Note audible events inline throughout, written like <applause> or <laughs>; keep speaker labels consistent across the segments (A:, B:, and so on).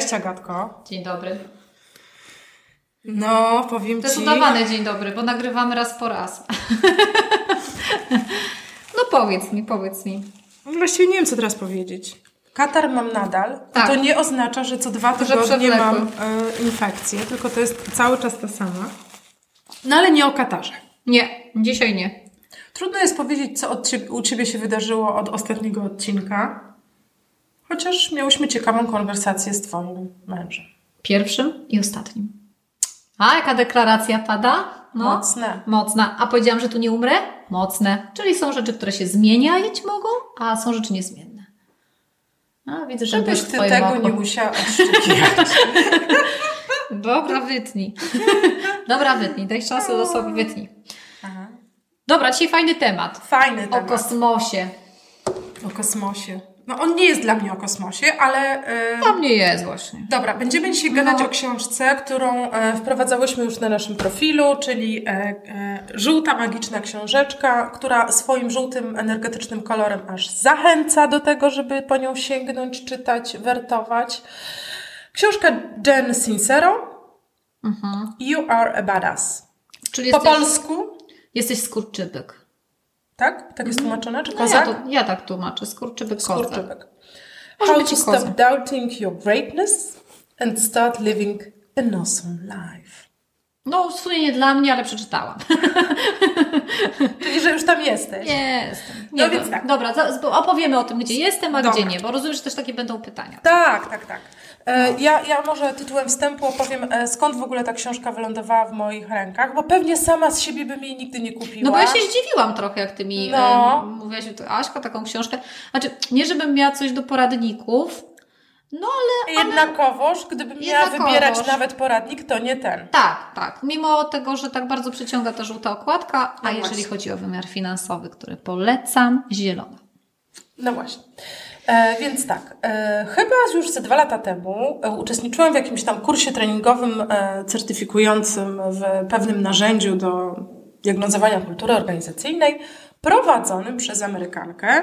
A: Cześć Agatko.
B: Dzień dobry.
A: No, powiem
B: To
A: Ci...
B: jest udawany dzień dobry, bo nagrywamy raz po raz. <laughs> no powiedz mi, powiedz mi.
A: Właściwie nie wiem, co teraz powiedzieć. Katar mam nadal.
B: Tak.
A: To nie oznacza, że co dwa tygodnie mam e, infekcję, tylko to jest cały czas ta sama. No ale nie o Katarze.
B: Nie, dzisiaj nie.
A: Trudno jest powiedzieć, co ciebie, u Ciebie się wydarzyło od ostatniego odcinka. Chociaż miałyśmy ciekawą konwersację z Twoim mężem.
B: Pierwszym i ostatnim. A jaka deklaracja pada? No.
A: Mocne.
B: Mocna. A powiedziałam, że tu nie umrę? Mocne. Czyli są rzeczy, które się zmieniać mogą, a są rzeczy niezmienne. A widzę, że
A: Żebyś Ty tego nie musiała odszczekiwać.
B: Dobra, <laughs> wytnij. <laughs> Dobra, wytnij. Daj szansę losowi, wytnij.
A: Aha.
B: Dobra, dzisiaj fajny temat.
A: Fajny
B: O
A: temat.
B: kosmosie.
A: O kosmosie. No on nie jest dla mnie o kosmosie, ale... e,
B: Tam nie jest właśnie.
A: Dobra, będziemy dzisiaj gadać
B: No.
A: o książce, którą e, wprowadzałyśmy już na naszym profilu, czyli e, e, żółta magiczna książeczka, która swoim żółtym energetycznym kolorem aż zachęca do tego, żeby po nią sięgnąć, czytać, wertować. Książka Jen Sincero, You are a badass.
B: Czyli
A: Po
B: jesteś,
A: polsku,
B: jesteś skurczybyk.
A: Tak? Tak jest tłumaczone? Czy
B: No ja,
A: kozak?
B: to, ja tak tłumaczę. Skurczybyk.
A: Skurczybyk.
B: Może
A: How to stop
B: kozak.
A: doubting your greatness and start living an awesome life.
B: No, w sumie nie dla mnie, ale przeczytałam. <laughs>
A: Czyli, że już tam jesteś.
B: Jestem.
A: No
B: Nie,
A: więc
B: bo-
A: tak.
B: Dobra, opowiemy o tym, gdzie jestem, a
A: Dobra.
B: gdzie nie, bo rozumiem, że też takie będą pytania.
A: Tak, tak, tak. E, Ja, ja może tytułem wstępu opowiem, e, skąd w ogóle ta książka wylądowała w moich rękach, bo pewnie sama z siebie bym jej nigdy nie kupiła.
B: No bo ja się zdziwiłam trochę, jak ty mi
A: No.
B: no. mówiłaś, to Aśka, taką książkę. Znaczy, nie żebym miała coś do poradników, no ale, ale
A: Jednakowoż, gdybym miała
B: Jednakowoż.
A: wybierać nawet poradnik, to nie ten.
B: tak, tak. Mimo tego, że tak bardzo przyciąga ta żółta okładka, a
A: No
B: jeżeli
A: właśnie.
B: chodzi o wymiar finansowy, który polecam, zielona.
A: No właśnie. E, więc tak, e, chyba już ze dwa lata temu e, uczestniczyłam w jakimś tam kursie treningowym certyfikującym w pewnym narzędziu do diagnozowania kultury organizacyjnej, prowadzonym przez Amerykankę.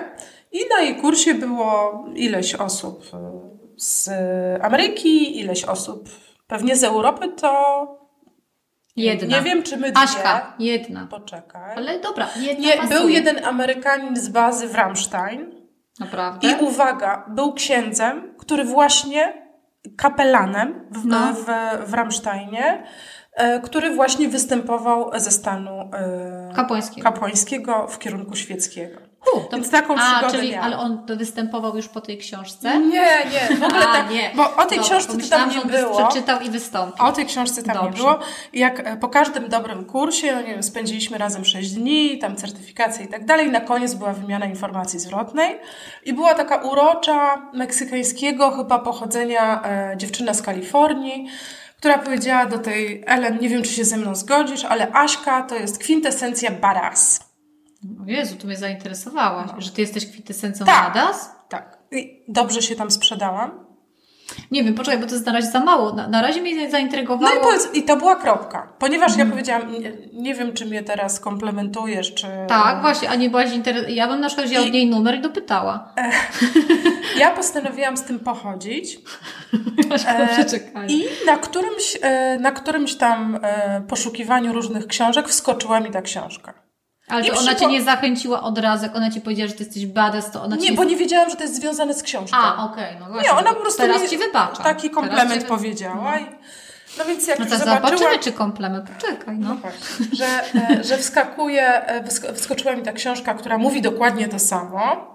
A: I na jej kursie było ileś osób z Ameryki, ileś osób pewnie z Europy, to
B: Jedna.
A: nie wiem, czy my dwie...
B: Aśka, jedna.
A: Poczekaj.
B: Ale dobra, jedna
A: Nie,
B: pasuje.
A: był jeden Amerykanin z bazy w Rammstein.
B: Naprawdę?
A: I uwaga, był księdzem, który właśnie kapelanem w,
B: No.
A: w, w Rammsteinie, e, który właśnie występował ze stanu e,
B: Kapłańskiego.
A: kapłańskiego w kierunku świeckiego.
B: U, to,
A: Więc taką
B: a,
A: przygodę
B: czyli,
A: miałam.
B: ale on występował już po tej książce?
A: Nie, nie, w ogóle
B: A,
A: tak,
B: nie.
A: bo o tej
B: Dobra,
A: książce to tam nie było.
B: przeczytał i wystąpił.
A: O tej książce tam nie
B: Dobrze.
A: było. Jak e, po każdym dobrym kursie, no nie wiem, spędziliśmy razem 6 dni, tam certyfikacje i tak dalej. Na koniec była wymiana informacji zwrotnej i była taka urocza, meksykańskiego chyba pochodzenia e, dziewczyna z Kalifornii, która powiedziała do tej Ellen, nie wiem czy się ze mną zgodzisz, ale Aśka to jest kwintesencja badass.
B: O Jezu, tu mnie zainteresowałaś, że ty jesteś kwintesencją
A: Tak.
B: badass?
A: Tak. I dobrze się tam sprzedałam.
B: Nie wiem, poczekaj, bo to jest na razie za mało. Na, na razie mnie
A: No
B: zaintrygowało.
A: i, powiedz, i to była kropka. Ponieważ
B: Mhm.
A: ja powiedziałam, nie, nie wiem czy mnie teraz komplementujesz, czy...
B: Tak, właśnie, a nie byłaś inter... Ja bym na przykład wzięła
A: I-
B: od niej numer i dopytała. <laughs>
A: Ja postanowiłam z tym pochodzić <laughs>
B: E,
A: i na którymś, e, na którymś tam e, poszukiwaniu różnych książek wskoczyła mi ta książka.
B: Ale to ona cię nie zachęciła od razu, jak ona ci powiedziała, że ty jesteś badass, to ona
A: Nie,
B: ci...
A: bo nie wiedziałam, że to jest związane z książką.
B: A, okej, no właśnie.
A: nie, ona po prostu
B: Teraz
A: mi
B: ci wybacza.
A: taki komplement
B: ci wy-
A: powiedziała. I, no więc jak
B: No to
A: zobaczyłam...
B: zobaczymy, czy komplement. Poczekaj,
A: No
B: no.
A: właśnie, że, e, że wskakuje, e, wskoczyła mi ta książka, która mówi dokładnie to samo,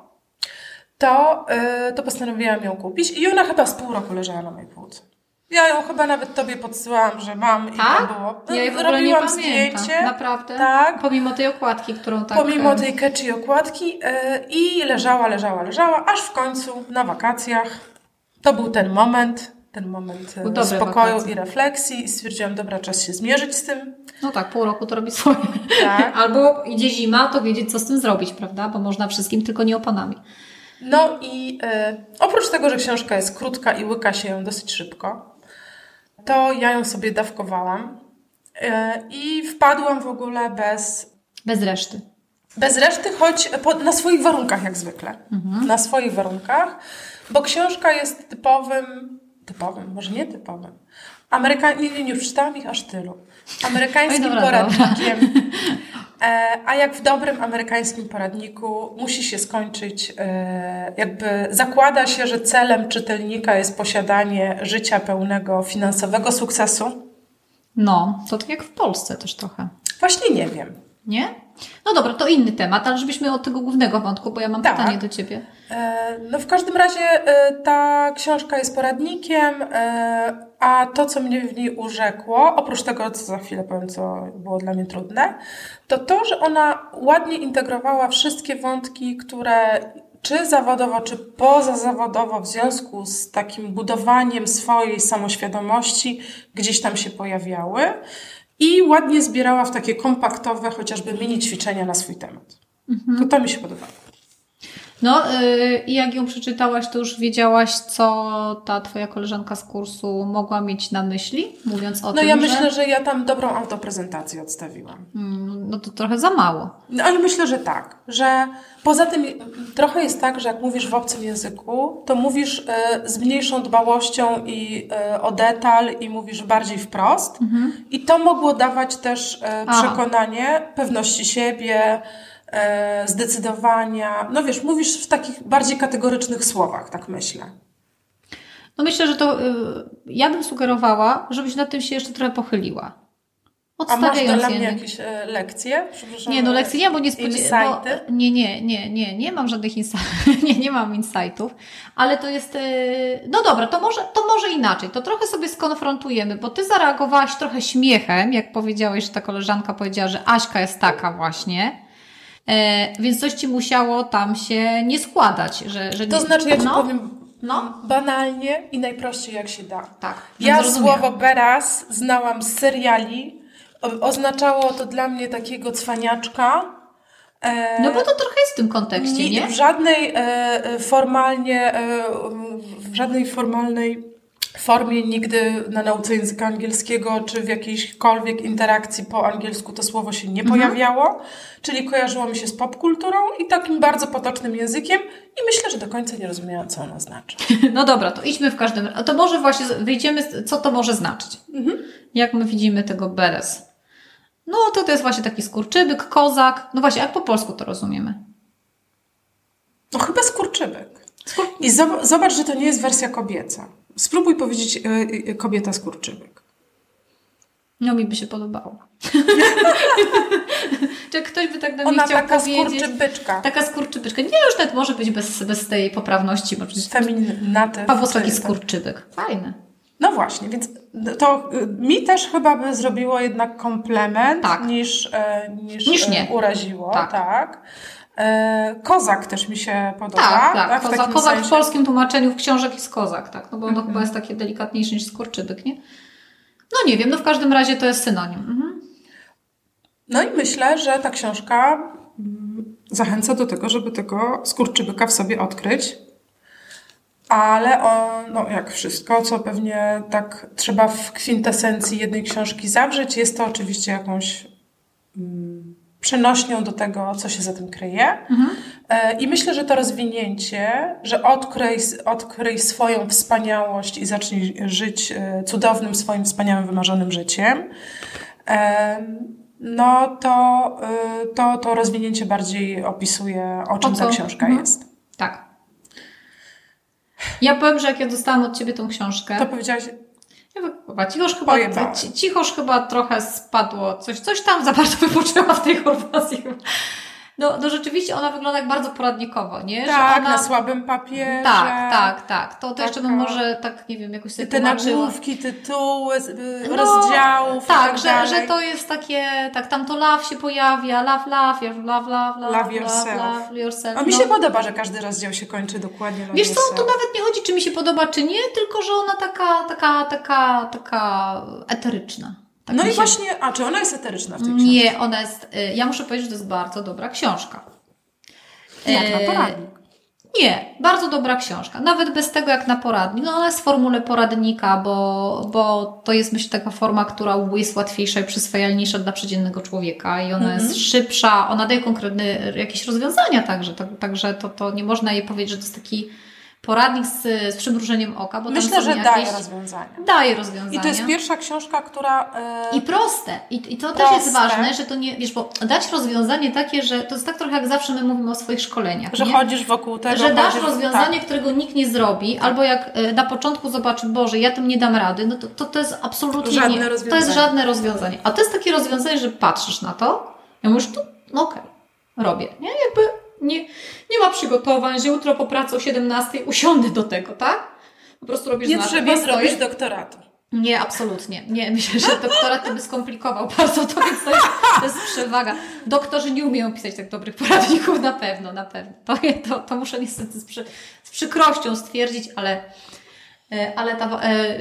A: to, e, to postanowiłam ją kupić i ona chyba z pół roku leżała na mojej półce. Ja ją chyba nawet tobie podsyłałam, że mam i
B: Tak?
A: tam było.
B: Ja jej w ogóle nie
A: Robiłam
B: pamiętam.
A: zdjęcie.
B: Naprawdę?
A: Tak.
B: Pomimo tej okładki, którą tak...
A: Pomimo tej catchy okładki e, i leżała, leżała, leżała, aż w końcu na wakacjach to był ten moment, ten moment e,
B: dobre
A: spokoju
B: wakacje.
A: i refleksji i stwierdziłam, dobra, czas się zmierzyć z tym.
B: No tak, pół roku to robi swoje.
A: Tak. <laughs>
B: Albo idzie zima, to wiedzieć, co z tym zrobić, prawda? Bo można wszystkim, tylko nie oponami.
A: No i e, oprócz tego, że książka jest krótka i łyka się ją dosyć szybko, to ja ją sobie dawkowałam e, i wpadłam w ogóle bez,
B: Bez reszty.
A: bez reszty, choć po, na swoich warunkach jak zwykle. Na swoich warunkach, bo książka jest typowym typowym, może nie typowym. Ameryka... Nie, nie, nie przeczytałam ich aż tylu. Amerykańskim
B: Oj, dobra,
A: poradnikiem. E, a jak w dobrym amerykańskim poradniku musi się skończyć, e, jakby zakłada się, że celem czytelnika jest posiadanie życia pełnego finansowego sukcesu.
B: No, to tak jak w Polsce też trochę.
A: Właśnie nie wiem.
B: Nie? No dobra, to inny temat, ale żebyśmy od tego głównego wątku, bo ja mam
A: Tak.
B: pytanie do Ciebie.
A: E, No w każdym razie e, ta książka jest poradnikiem, e, a to, co mnie w niej urzekło, oprócz tego, co za chwilę powiem, co było dla mnie trudne, to to, że ona ładnie integrowała wszystkie wątki, które czy zawodowo, czy pozazawodowo w związku z takim budowaniem swojej samoświadomości gdzieś tam się pojawiały i ładnie zbierała w takie kompaktowe, chociażby mini ćwiczenia na swój temat. To to mi się podobało.
B: No yy, i jak ją przeczytałaś, to już wiedziałaś, co ta Twoja koleżanka z kursu mogła mieć na myśli, mówiąc o
A: No
B: tym,
A: ja
B: że...
A: myślę, że ja tam dobrą autoprezentację odstawiłam.
B: Mm, No to trochę za mało.
A: No ale myślę, że tak, że poza tym trochę jest tak, że jak mówisz w obcym języku, to mówisz e, z mniejszą dbałością i e, o detal i mówisz bardziej wprost. I to mogło dawać też
B: A.
A: przekonanie pewności siebie, zdecydowania. No wiesz, mówisz w takich bardziej kategorycznych słowach, tak myślę.
B: No myślę, że to yy, ja bym sugerowała, żebyś nad tym się jeszcze trochę pochyliła.
A: A masz
B: Odstawiając
A: dla mnie jakieś e, lekcje?
B: Nie, no lekcji nie, bo nie spodziewałam. Nie, nie, nie, nie, nie mam żadnych insightów. <laughs> nie, nie mam insightów, ale to jest. e, No dobra, to może, to może inaczej. To trochę sobie skonfrontujemy, bo ty zareagowałaś trochę śmiechem, jak powiedziałeś, że ta koleżanka powiedziała, że Aśka jest taka właśnie. E, więc coś ci musiało tam się nie składać, że, że
A: To
B: nie,
A: znaczy, ja ci
B: no,
A: powiem
B: No,
A: banalnie i najprościej jak się da.
B: tak.
A: Ja
B: zrozumiałam.
A: słowo beraz znałam z seriali. O, oznaczało to dla mnie takiego cwaniaczka. E,
B: No bo to trochę jest w tym kontekście,
A: ni-
B: nie?
A: W żadnej e, e, formalnie, e, w żadnej formalnej formie nigdy na nauce języka angielskiego, czy w jakiejśkolwiek interakcji po angielsku to słowo się nie
B: Mhm.
A: pojawiało, czyli kojarzyło mi się z popkulturą i takim bardzo potocznym językiem i myślę, że do końca nie rozumiałam, co ono znaczy. <laughs>
B: No dobra, to idźmy w każdym razie. To może właśnie wyjdziemy, co to może znaczyć.
A: Mhm.
B: Jak my widzimy tego beres. No to to jest właśnie taki skurczybyk, kozak. No właśnie, jak po polsku to rozumiemy?
A: No chyba skurczybyk.
B: Skur...
A: I zob- zobacz, że to nie jest wersja kobieca. Spróbuj powiedzieć y, y, kobieta skurczybyk.
B: No mi by się podobało. <laughs> Czy ktoś by tak do mnie
A: Ona
B: chciał
A: taka
B: powiedzieć?
A: skurczybyczka.
B: Taka skurczybyczka. Nie, już nawet może być bez, bez tej poprawności.
A: Feminatyw.
B: Pawłowski
A: to jest-
B: skurczybyk. Fajny.
A: No właśnie, więc to y, mi też chyba by zrobiło jednak komplement
B: Tak.
A: niż, e, niż,
B: Niż
A: e,
B: nie.
A: uraziło.
B: Tak.
A: Tak. E, kozak też mi się podoba.
B: Tak, tak.
A: w
B: Koza,
A: takim
B: kozak w polskim tłumaczeniu w książek jest kozak, tak? No bo ono
A: Mhm.
B: chyba jest takie delikatniejsze niż skurczybyk, nie? No nie wiem, no w każdym razie to jest synonim. Mhm.
A: No i myślę, że ta książka mm, zachęca do tego, żeby tego skurczybyka w sobie odkryć. Ale o, no jak wszystko, co pewnie tak trzeba w kwintesencji jednej książki zawrzeć, jest to oczywiście jakąś mm, przenośnią do tego, co się za tym kryje. E, I myślę, że to rozwinięcie, że odkryj, odkryj swoją wspaniałość i zacznij żyć e, cudownym, swoim wspaniałym, wymarzonym życiem, e, no to, to, to rozwinięcie bardziej opisuje, o czym
B: co?
A: ta książka
B: Mhm.
A: jest.
B: Tak. Ja powiem, że jak ja dostałam od Ciebie tą książkę,
A: To powiedziałaś,
B: chyba cichoż chyba,
A: Pojebałem.
B: ci- cichoż chyba trochę spadło, coś, coś tam za bardzo <laughs> wypoczęła w tej Chorwacji. No, no rzeczywiście ona wygląda jak bardzo poradnikowo, nie? Że
A: tak,
B: ona...
A: na słabym papierze.
B: Tak, tak, tak. To, to jeszcze bym może tak, nie wiem, jakoś sobie
A: Te
B: tłumaczyła.
A: nagłówki, tytuły,
B: No,
A: rozdziałów.
B: Tak,
A: tak
B: że,
A: dalej.
B: że to jest takie, tak, tam to love się pojawia, love, love, love, love, love,
A: Love yourself.
B: love yourself.
A: A mi
B: no.
A: się podoba, że każdy rozdział się kończy dokładnie na
B: Wiesz co, to nawet nie chodzi, czy mi się podoba, czy nie, tylko że ona taka, taka, taka, taka eteryczna. Tak
A: No i
B: się-
A: właśnie, a czy ona jest eteryczna w tej książce?
B: Nie, ona jest, y, ja muszę powiedzieć, że to jest bardzo dobra książka.
A: Jak na poradnik.
B: Nie, bardzo dobra książka. Nawet bez tego jak na poradnik. No ona jest w formule poradnika, bo, bo to jest myślę taka forma, która jest łatwiejsza i przyswajalniejsza dla przeciętnego człowieka i ona jest szybsza, ona daje konkretne jakieś rozwiązania także. Tak, także to, to nie można jej powiedzieć, że to jest taki poradnik z, z przymrużeniem oka, bo
A: Myślę, że
B: jakieś...
A: daje rozwiązania.
B: Daje rozwiązania.
A: I to jest pierwsza książka, która...
B: Yy... I proste. I, I to
A: proste.
B: też jest ważne, że to nie, wiesz, bo dać rozwiązanie takie, że to jest tak trochę jak zawsze my mówimy o swoich szkoleniach.
A: Że
B: nie?
A: chodzisz wokół tego.
B: Że dasz rozwiązanie,
A: tak.
B: którego nikt nie zrobi, tak. albo jak na początku zobaczy, Boże, ja tym nie dam rady, no to, to, to jest absolutnie
A: żadne
B: nie,
A: rozwiązanie.
B: to jest żadne rozwiązanie. A to jest takie rozwiązanie, że patrzysz na to, ja mówisz, tu, no okej, okay, robię. Nie, jakby nie, nie ma przygotowań, że jutro po pracy o 17 usiądę do tego, tak? Po prostu robisz
A: Nie trzeba zrobić doktoratu.
B: Nie, absolutnie. Nie, <laughs> myślę, że doktorat to by skomplikował <laughs> bardzo to, więc to jest, to jest przewaga. Doktorzy nie umieją pisać tak dobrych poradników, na pewno, na pewno. To, to, to muszę niestety z, przy, z przykrością stwierdzić, ale ale ta, e, e,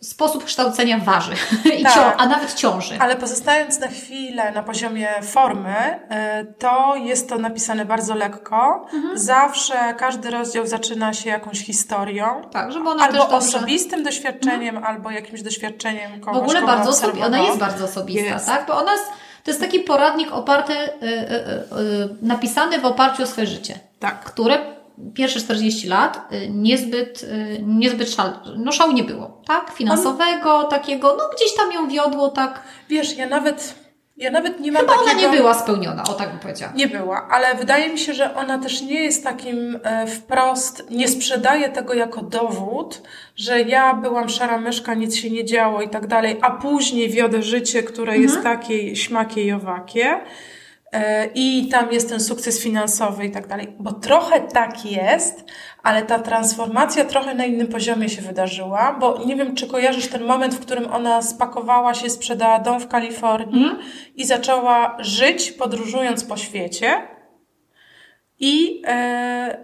B: sposób kształcenia waży, <laughs> tak. a nawet ciąży.
A: Ale pozostając na chwilę na poziomie formy, e, to jest to napisane bardzo lekko. Mhm. Zawsze każdy rozdział zaczyna się jakąś historią.
B: Tak, żeby ona
A: albo
B: dobrze...
A: osobistym doświadczeniem, mhm. albo jakimś doświadczeniem kogoś,
B: W ogóle bardzo osobi-
A: obserwował.
B: Ona jest bardzo osobista,
A: Jest.
B: tak? Bo ona jest, to jest taki poradnik oparty, y, y, napisany w oparciu o swoje życie.
A: Tak.
B: Które pierwsze 40 lat y, niezbyt, y, niezbyt szal, no szału nie było, tak? Finansowego, takiego, no gdzieś tam ją wiodło, tak?
A: Wiesz, ja nawet, ja nawet nie mam
B: Chyba
A: takiego...
B: ona nie była spełniona, o tak bym powiedziała.
A: Nie była, ale wydaje mi się, że ona też nie jest takim e, wprost, nie sprzedaje tego jako dowód, że ja byłam szara myszka, nic się nie działo i tak dalej, a później wiodę życie, które
B: Mhm.
A: jest takie śmakie i owakie. E, I tam jest ten sukces finansowy i tak dalej. Bo trochę tak jest, ale ta transformacja trochę na innym poziomie się wydarzyła, bo nie wiem, czy kojarzysz ten moment, w którym ona spakowała się, sprzedała dom w Kalifornii
B: Mhm.
A: i zaczęła żyć, podróżując po świecie i e,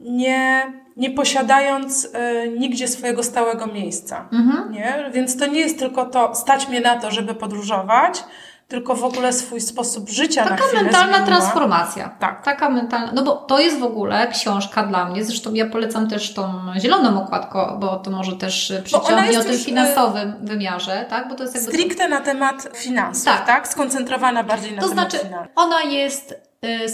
A: nie, nie posiadając e, nigdzie swojego stałego miejsca.
B: Mhm.
A: Nie? Więc to nie jest tylko to, stać mnie na to, żeby podróżować, tylko w ogóle swój sposób życia na
B: Taka
A: chwilę
B: mentalna
A: zmieniła.
B: transformacja.
A: Tak.
B: Taka mentalna, no bo to jest w ogóle książka dla mnie, zresztą ja polecam też tą zieloną okładkę, bo to może też przyciągnie o tym
A: e,
B: finansowym wymiarze, tak? Bo to jest jakby...
A: Stricte na temat finansów,
B: Tak.
A: tak? Skoncentrowana bardziej na
B: To
A: temat
B: znaczy,
A: finansów.
B: ona jest, y,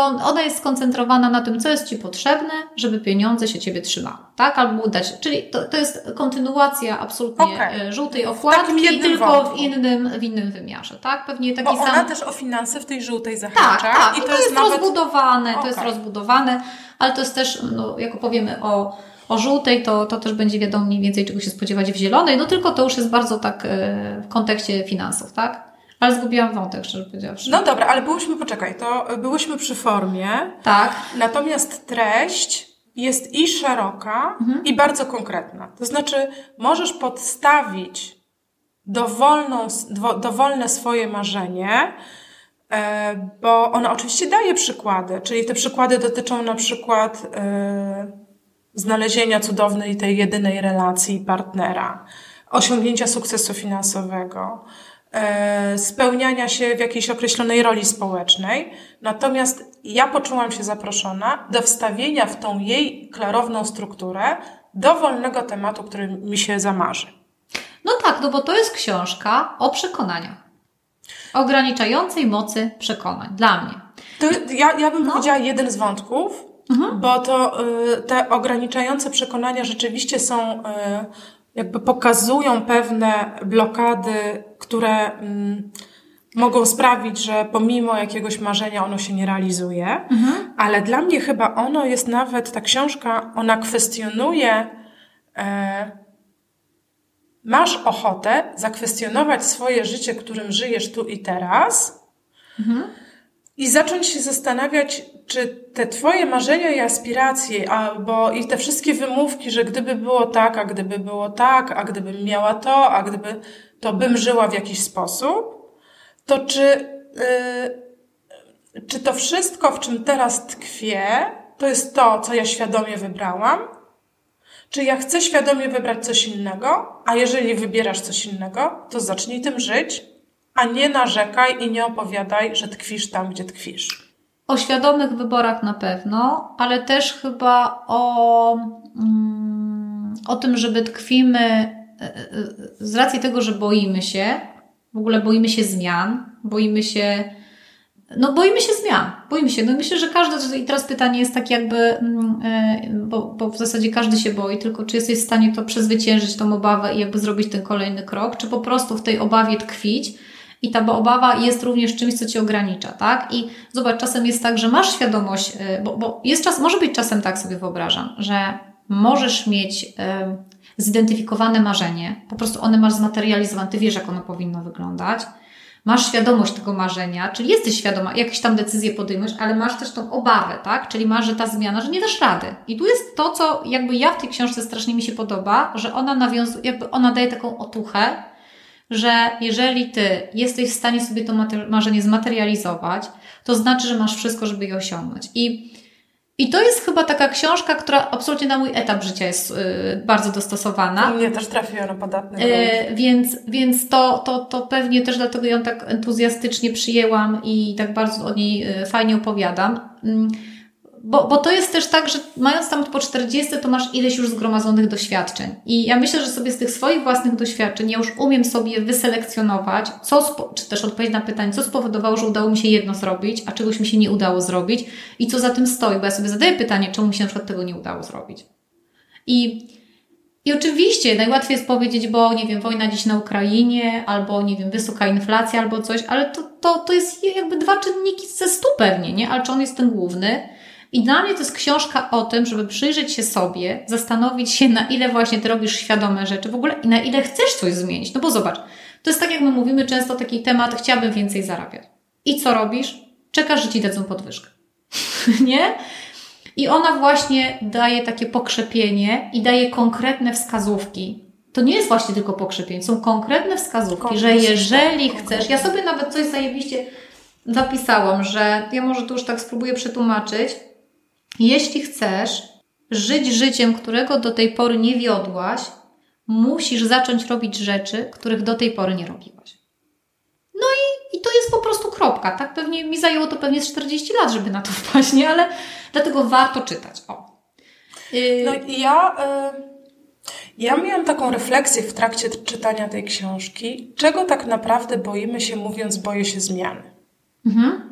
B: ona jest skoncentrowana na tym, co jest Ci potrzebne, żeby pieniądze się Ciebie trzymały, tak? Albo udać. Czyli to, to jest kontynuacja absolutnie
A: Okej.
B: y, żółtej okładki, tylko
A: wątku.
B: w innym, w innym wymiarze, tak? Pewnie taki
A: Bo
B: sam...
A: ona też o finanse w tej żółtej zahacza.
B: Tak, tak. I to, jest,
A: nawet...
B: rozbudowane, to jest rozbudowane, ale to jest też, no, jak opowiemy o, o żółtej, to, to też będzie wiadomo mniej więcej, czego się spodziewać w zielonej, no tylko to już jest bardzo tak e, w kontekście finansów, tak? Ale zgubiłam wątek, szczerze powiedziawszy.
A: No dobra, ale byłyśmy, poczekaj, to byłyśmy przy formie,
B: Tak.
A: natomiast treść jest i szeroka,
B: Mhm.
A: i bardzo konkretna. To znaczy, możesz podstawić dowolną, dowolne swoje marzenie, e, bo ona oczywiście daje przykłady, czyli te przykłady dotyczą na przykład e, znalezienia cudownej tej jedynej relacji partnera, osiągnięcia sukcesu finansowego, spełniania się w jakiejś określonej roli społecznej. Natomiast ja poczułam się zaproszona do wstawienia w tą jej klarowną strukturę dowolnego tematu, który mi się zamarzy.
B: No tak, no bo to jest książka o przekonaniach. Ograniczającej mocy przekonań. Dla mnie.
A: To ja, ja bym
B: No.
A: powiedziała jeden z wątków, bo to y, te ograniczające przekonania rzeczywiście są, y, jakby pokazują pewne blokady, które mm, mogą sprawić, że pomimo jakiegoś marzenia ono się nie realizuje, ale dla mnie chyba ono jest nawet, ta książka, ona kwestionuje, e, masz ochotę zakwestionować swoje życie, którym żyjesz tu i teraz, i zacząć się zastanawiać, czy te twoje marzenia i aspiracje, albo i te wszystkie wymówki, że gdyby było tak, a gdyby było tak, a gdybym miała to, a gdyby, to bym żyła w jakiś sposób, to czy, yy, czy to wszystko, w czym teraz tkwię, to jest to, co ja świadomie wybrałam? Czy ja chcę świadomie wybrać coś innego, a jeżeli wybierasz coś innego, to zacznij tym żyć, a nie narzekaj i nie opowiadaj, że tkwisz tam, gdzie tkwisz.
B: O świadomych wyborach na pewno, ale też chyba o, mm, o tym, żeby tkwimy e, e, z racji tego, że boimy się, w ogóle boimy się zmian, boimy się no boimy się zmian, boimy się. No myślę, że każdy, i teraz pytanie jest tak jakby, mm, e, bo, bo w zasadzie każdy się boi, tylko czy jesteś w stanie to przezwyciężyć, tą obawę i jakby zrobić ten kolejny krok, czy po prostu w tej obawie tkwić i ta obawa jest również czymś, co cię ogranicza, tak? I zobacz, czasem jest tak, że masz świadomość, e, bo, bo jest czas, może być czasem tak sobie wyobrażam, że możesz mieć zidentyfikowane marzenie, po prostu one masz zmaterializowane, ty wiesz, jak ono powinno wyglądać, masz świadomość tego marzenia, czyli jesteś świadoma, jakieś tam decyzje podejmujesz, ale masz też tą obawę, tak? Czyli masz, że ta zmiana, że nie dasz rady. I tu jest to, co jakby ja w tej książce strasznie mi się podoba, że ona nawiązuje, jakby ona daje taką otuchę, że jeżeli ty jesteś w stanie sobie to marzenie zmaterializować, to znaczy, że masz wszystko, żeby je osiągnąć. I i to jest chyba taka książka, która absolutnie na mój etap życia jest y, bardzo dostosowana.
A: mnie też trafiła na podatny
B: y, Więc, więc to, to, to pewnie też dlatego ją tak entuzjastycznie przyjęłam i tak bardzo o niej y, fajnie opowiadam. Mm, bo, bo to jest też tak, że mając tam po 40, to masz ileś już zgromadzonych doświadczeń. I ja myślę, że sobie z tych swoich własnych doświadczeń ja już umiem sobie wyselekcjonować, co, czy też odpowiedzieć na pytanie, co spowodowało, że udało mi się jedno zrobić, a czegoś mi się nie udało zrobić i co za tym stoi, bo ja sobie zadaję pytanie, czemu mi się na przykład tego nie udało zrobić. I, i oczywiście najłatwiej jest powiedzieć, bo nie wiem, wojna dziś na Ukrainie, albo nie wiem, wysoka inflacja, albo coś, ale to, to, to jest jakby dwa czynniki ze stu pewnie, nie? Ale czy on jest ten główny? I dla mnie to jest książka o tym, żeby przyjrzeć się sobie, zastanowić się, na ile właśnie ty robisz świadome rzeczy w ogóle i na ile chcesz coś zmienić. No bo zobacz, to jest tak, jak my mówimy często taki temat, chciałabym więcej zarabiać. I co robisz? Czekasz, że ci dadzą podwyżkę. <laughs> nie? I ona właśnie daje takie pokrzepienie i daje konkretne wskazówki. To nie jest właśnie tylko pokrzepienie, są konkretne wskazówki, że jeżeli chcesz, ja sobie nawet coś zajebiście zapisałam, że ja może tu już tak spróbuję przetłumaczyć, jeśli chcesz żyć życiem, którego do tej pory nie wiodłaś, musisz zacząć robić rzeczy, których do tej pory nie robiłaś. No i, i to jest po prostu kropka, tak? Pewnie mi zajęło to pewnie 40 lat, żeby na to wpaść, nie? Ale dlatego warto czytać. O.
A: Yy... No i ja... Y ja miałam taką refleksję w trakcie czytania tej książki, czego tak naprawdę boimy się, mówiąc, boję się zmiany. Mhm.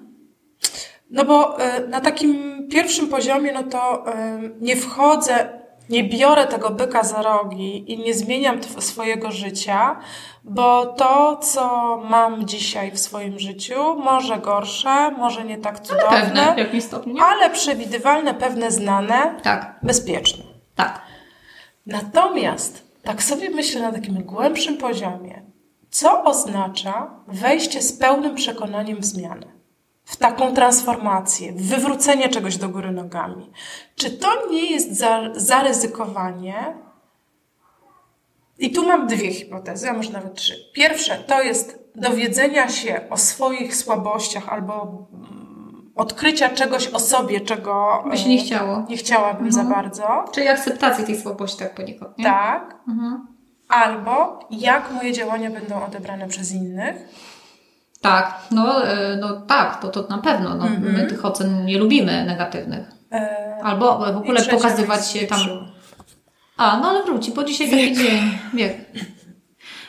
A: No bo y, na takim pierwszym poziomie, no to y, nie wchodzę, nie biorę tego byka za rogi i nie zmieniam swojego życia, bo to, co mam dzisiaj w swoim życiu, może gorsze, może nie tak cudowne,
B: ale, pewne, w jakimś stopniu,
A: ale przewidywalne, pewne znane,
B: tak.
A: bezpieczne.
B: Tak.
A: Natomiast tak sobie myślę na takim głębszym poziomie, co oznacza wejście z pełnym przekonaniem w zmianę w taką transformację, w wywrócenie czegoś do góry nogami. Czy to nie jest za, zaryzykowanie? I tu mam dwie hipotezy, a może nawet trzy. Pierwsze to jest dowiedzenia się o swoich słabościach albo mm, odkrycia czegoś o sobie, czego
B: by się nie chciało.
A: Nie chciałabym mhm. za bardzo.
B: Czyli akceptacji tej słabości tak poniekąd, nie?
A: Tak. Mhm. Albo jak moje działania będą odebrane przez innych
B: tak, no, e, no tak, to, to na pewno. No, mm -hmm. My tych ocen nie lubimy negatywnych. E, Albo w ogóle pokazywać się tam. A, no ale wróci, bo dzisiaj taki dzień. Wiek.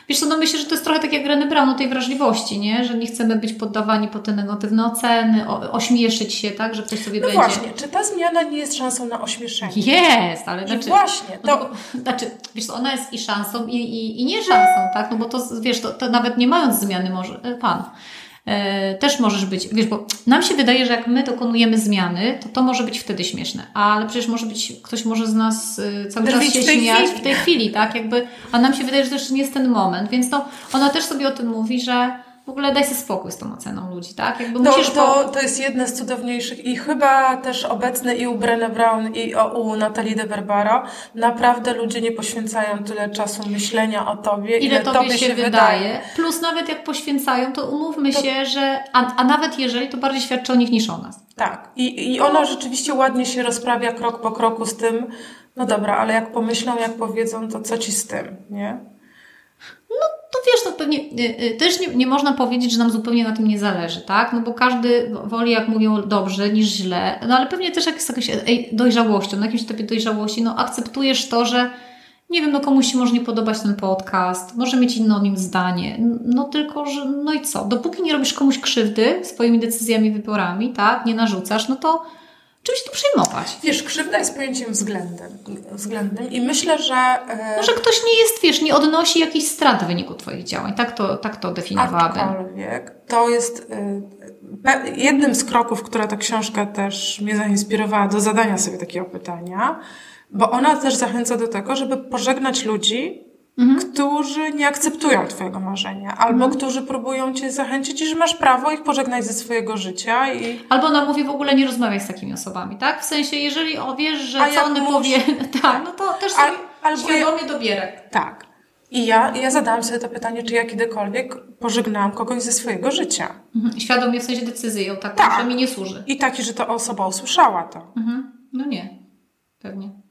B: Wiesz co, no myślę, że to jest trochę tak jak René Brown o tej wrażliwości, nie? Że nie chcemy być poddawani pod te negatywne oceny, o, ośmieszyć się, tak? Że ktoś sobie
A: no
B: będzie...
A: właśnie, czy ta zmiana nie jest szansą na ośmieszenie?
B: Jest, ale
A: znaczy... właśnie,
B: to... No, znaczy, wiesz co, ona jest i szansą i, i, i nie szansą, tak? No bo to, wiesz, to, to nawet nie mając zmiany może... Pan też możesz być, wiesz, bo nam się wydaje, że jak my dokonujemy zmiany, to to może być wtedy śmieszne, ale przecież może być, ktoś może z nas e, cały czas się śmiać chwili. w tej chwili, tak, jakby, a nam się wydaje, że to jeszcze nie jest ten moment, więc to ona też sobie o tym mówi, że w ogóle daj sobie spokój z tą oceną ludzi, tak?
A: Jakby to, musisz to, to jest jedna z cudowniejszych i chyba też obecne i u Brené Brown i u Natalii de Barbaro naprawdę ludzie nie poświęcają tyle czasu myślenia o tobie, ile, ile tobie, tobie się, się wydaje. wydaje.
B: Plus nawet jak poświęcają, to umówmy to... się, że a, a nawet jeżeli, to bardziej świadczy o nich niż o nas.
A: Tak. I, I ona rzeczywiście ładnie się rozprawia krok po kroku z tym, no dobra, ale jak pomyślą, jak powiedzą, to co ci z tym, nie?
B: No to wiesz, to pewnie y, y, też nie, nie można powiedzieć, że nam zupełnie na tym nie zależy, tak? No bo każdy woli, jak mówią, dobrze niż źle, no ale pewnie też jak jest jakaś dojrzałością, na jakimś etapie dojrzałości, no akceptujesz to, że nie wiem, no komuś się może nie podobać ten podcast, może mieć inne o nim zdanie. No tylko, że no i co? Dopóki nie robisz komuś krzywdy swoimi decyzjami, wyborami, tak, nie narzucasz, no to czym się tu przejmować?
A: Wiesz, krzywda jest pojęciem względem, względem i myślę, że... E...
B: No, że ktoś nie jest, wiesz, nie odnosi jakichś strat w wyniku Twoich działań. Tak to, tak to definiowałabym.
A: Aczkolwiek to jest e, jednym z kroków, która ta książka też mnie zainspirowała do zadania sobie takiego pytania, bo ona też zachęca do tego, żeby pożegnać ludzi, mhm. którzy nie akceptują Twojego marzenia, albo mhm. którzy próbują Cię zachęcić, że masz prawo ich pożegnać ze swojego życia. I...
B: Albo ona mówi w ogóle nie rozmawiaj z takimi osobami, tak? W sensie, jeżeli wiesz, że A co one powie, <laughs> tak, no to też sobie Al, świadomie ja... dobieraj.
A: Tak. I ja, ja zadałam sobie to pytanie, czy ja kiedykolwiek pożegnałam kogoś ze swojego życia.
B: Mhm. Świadomie w sensie decyzją taką, tak. że mi nie służy.
A: I taki, że ta osoba usłyszała to.
B: Mhm. No nie, pewnie.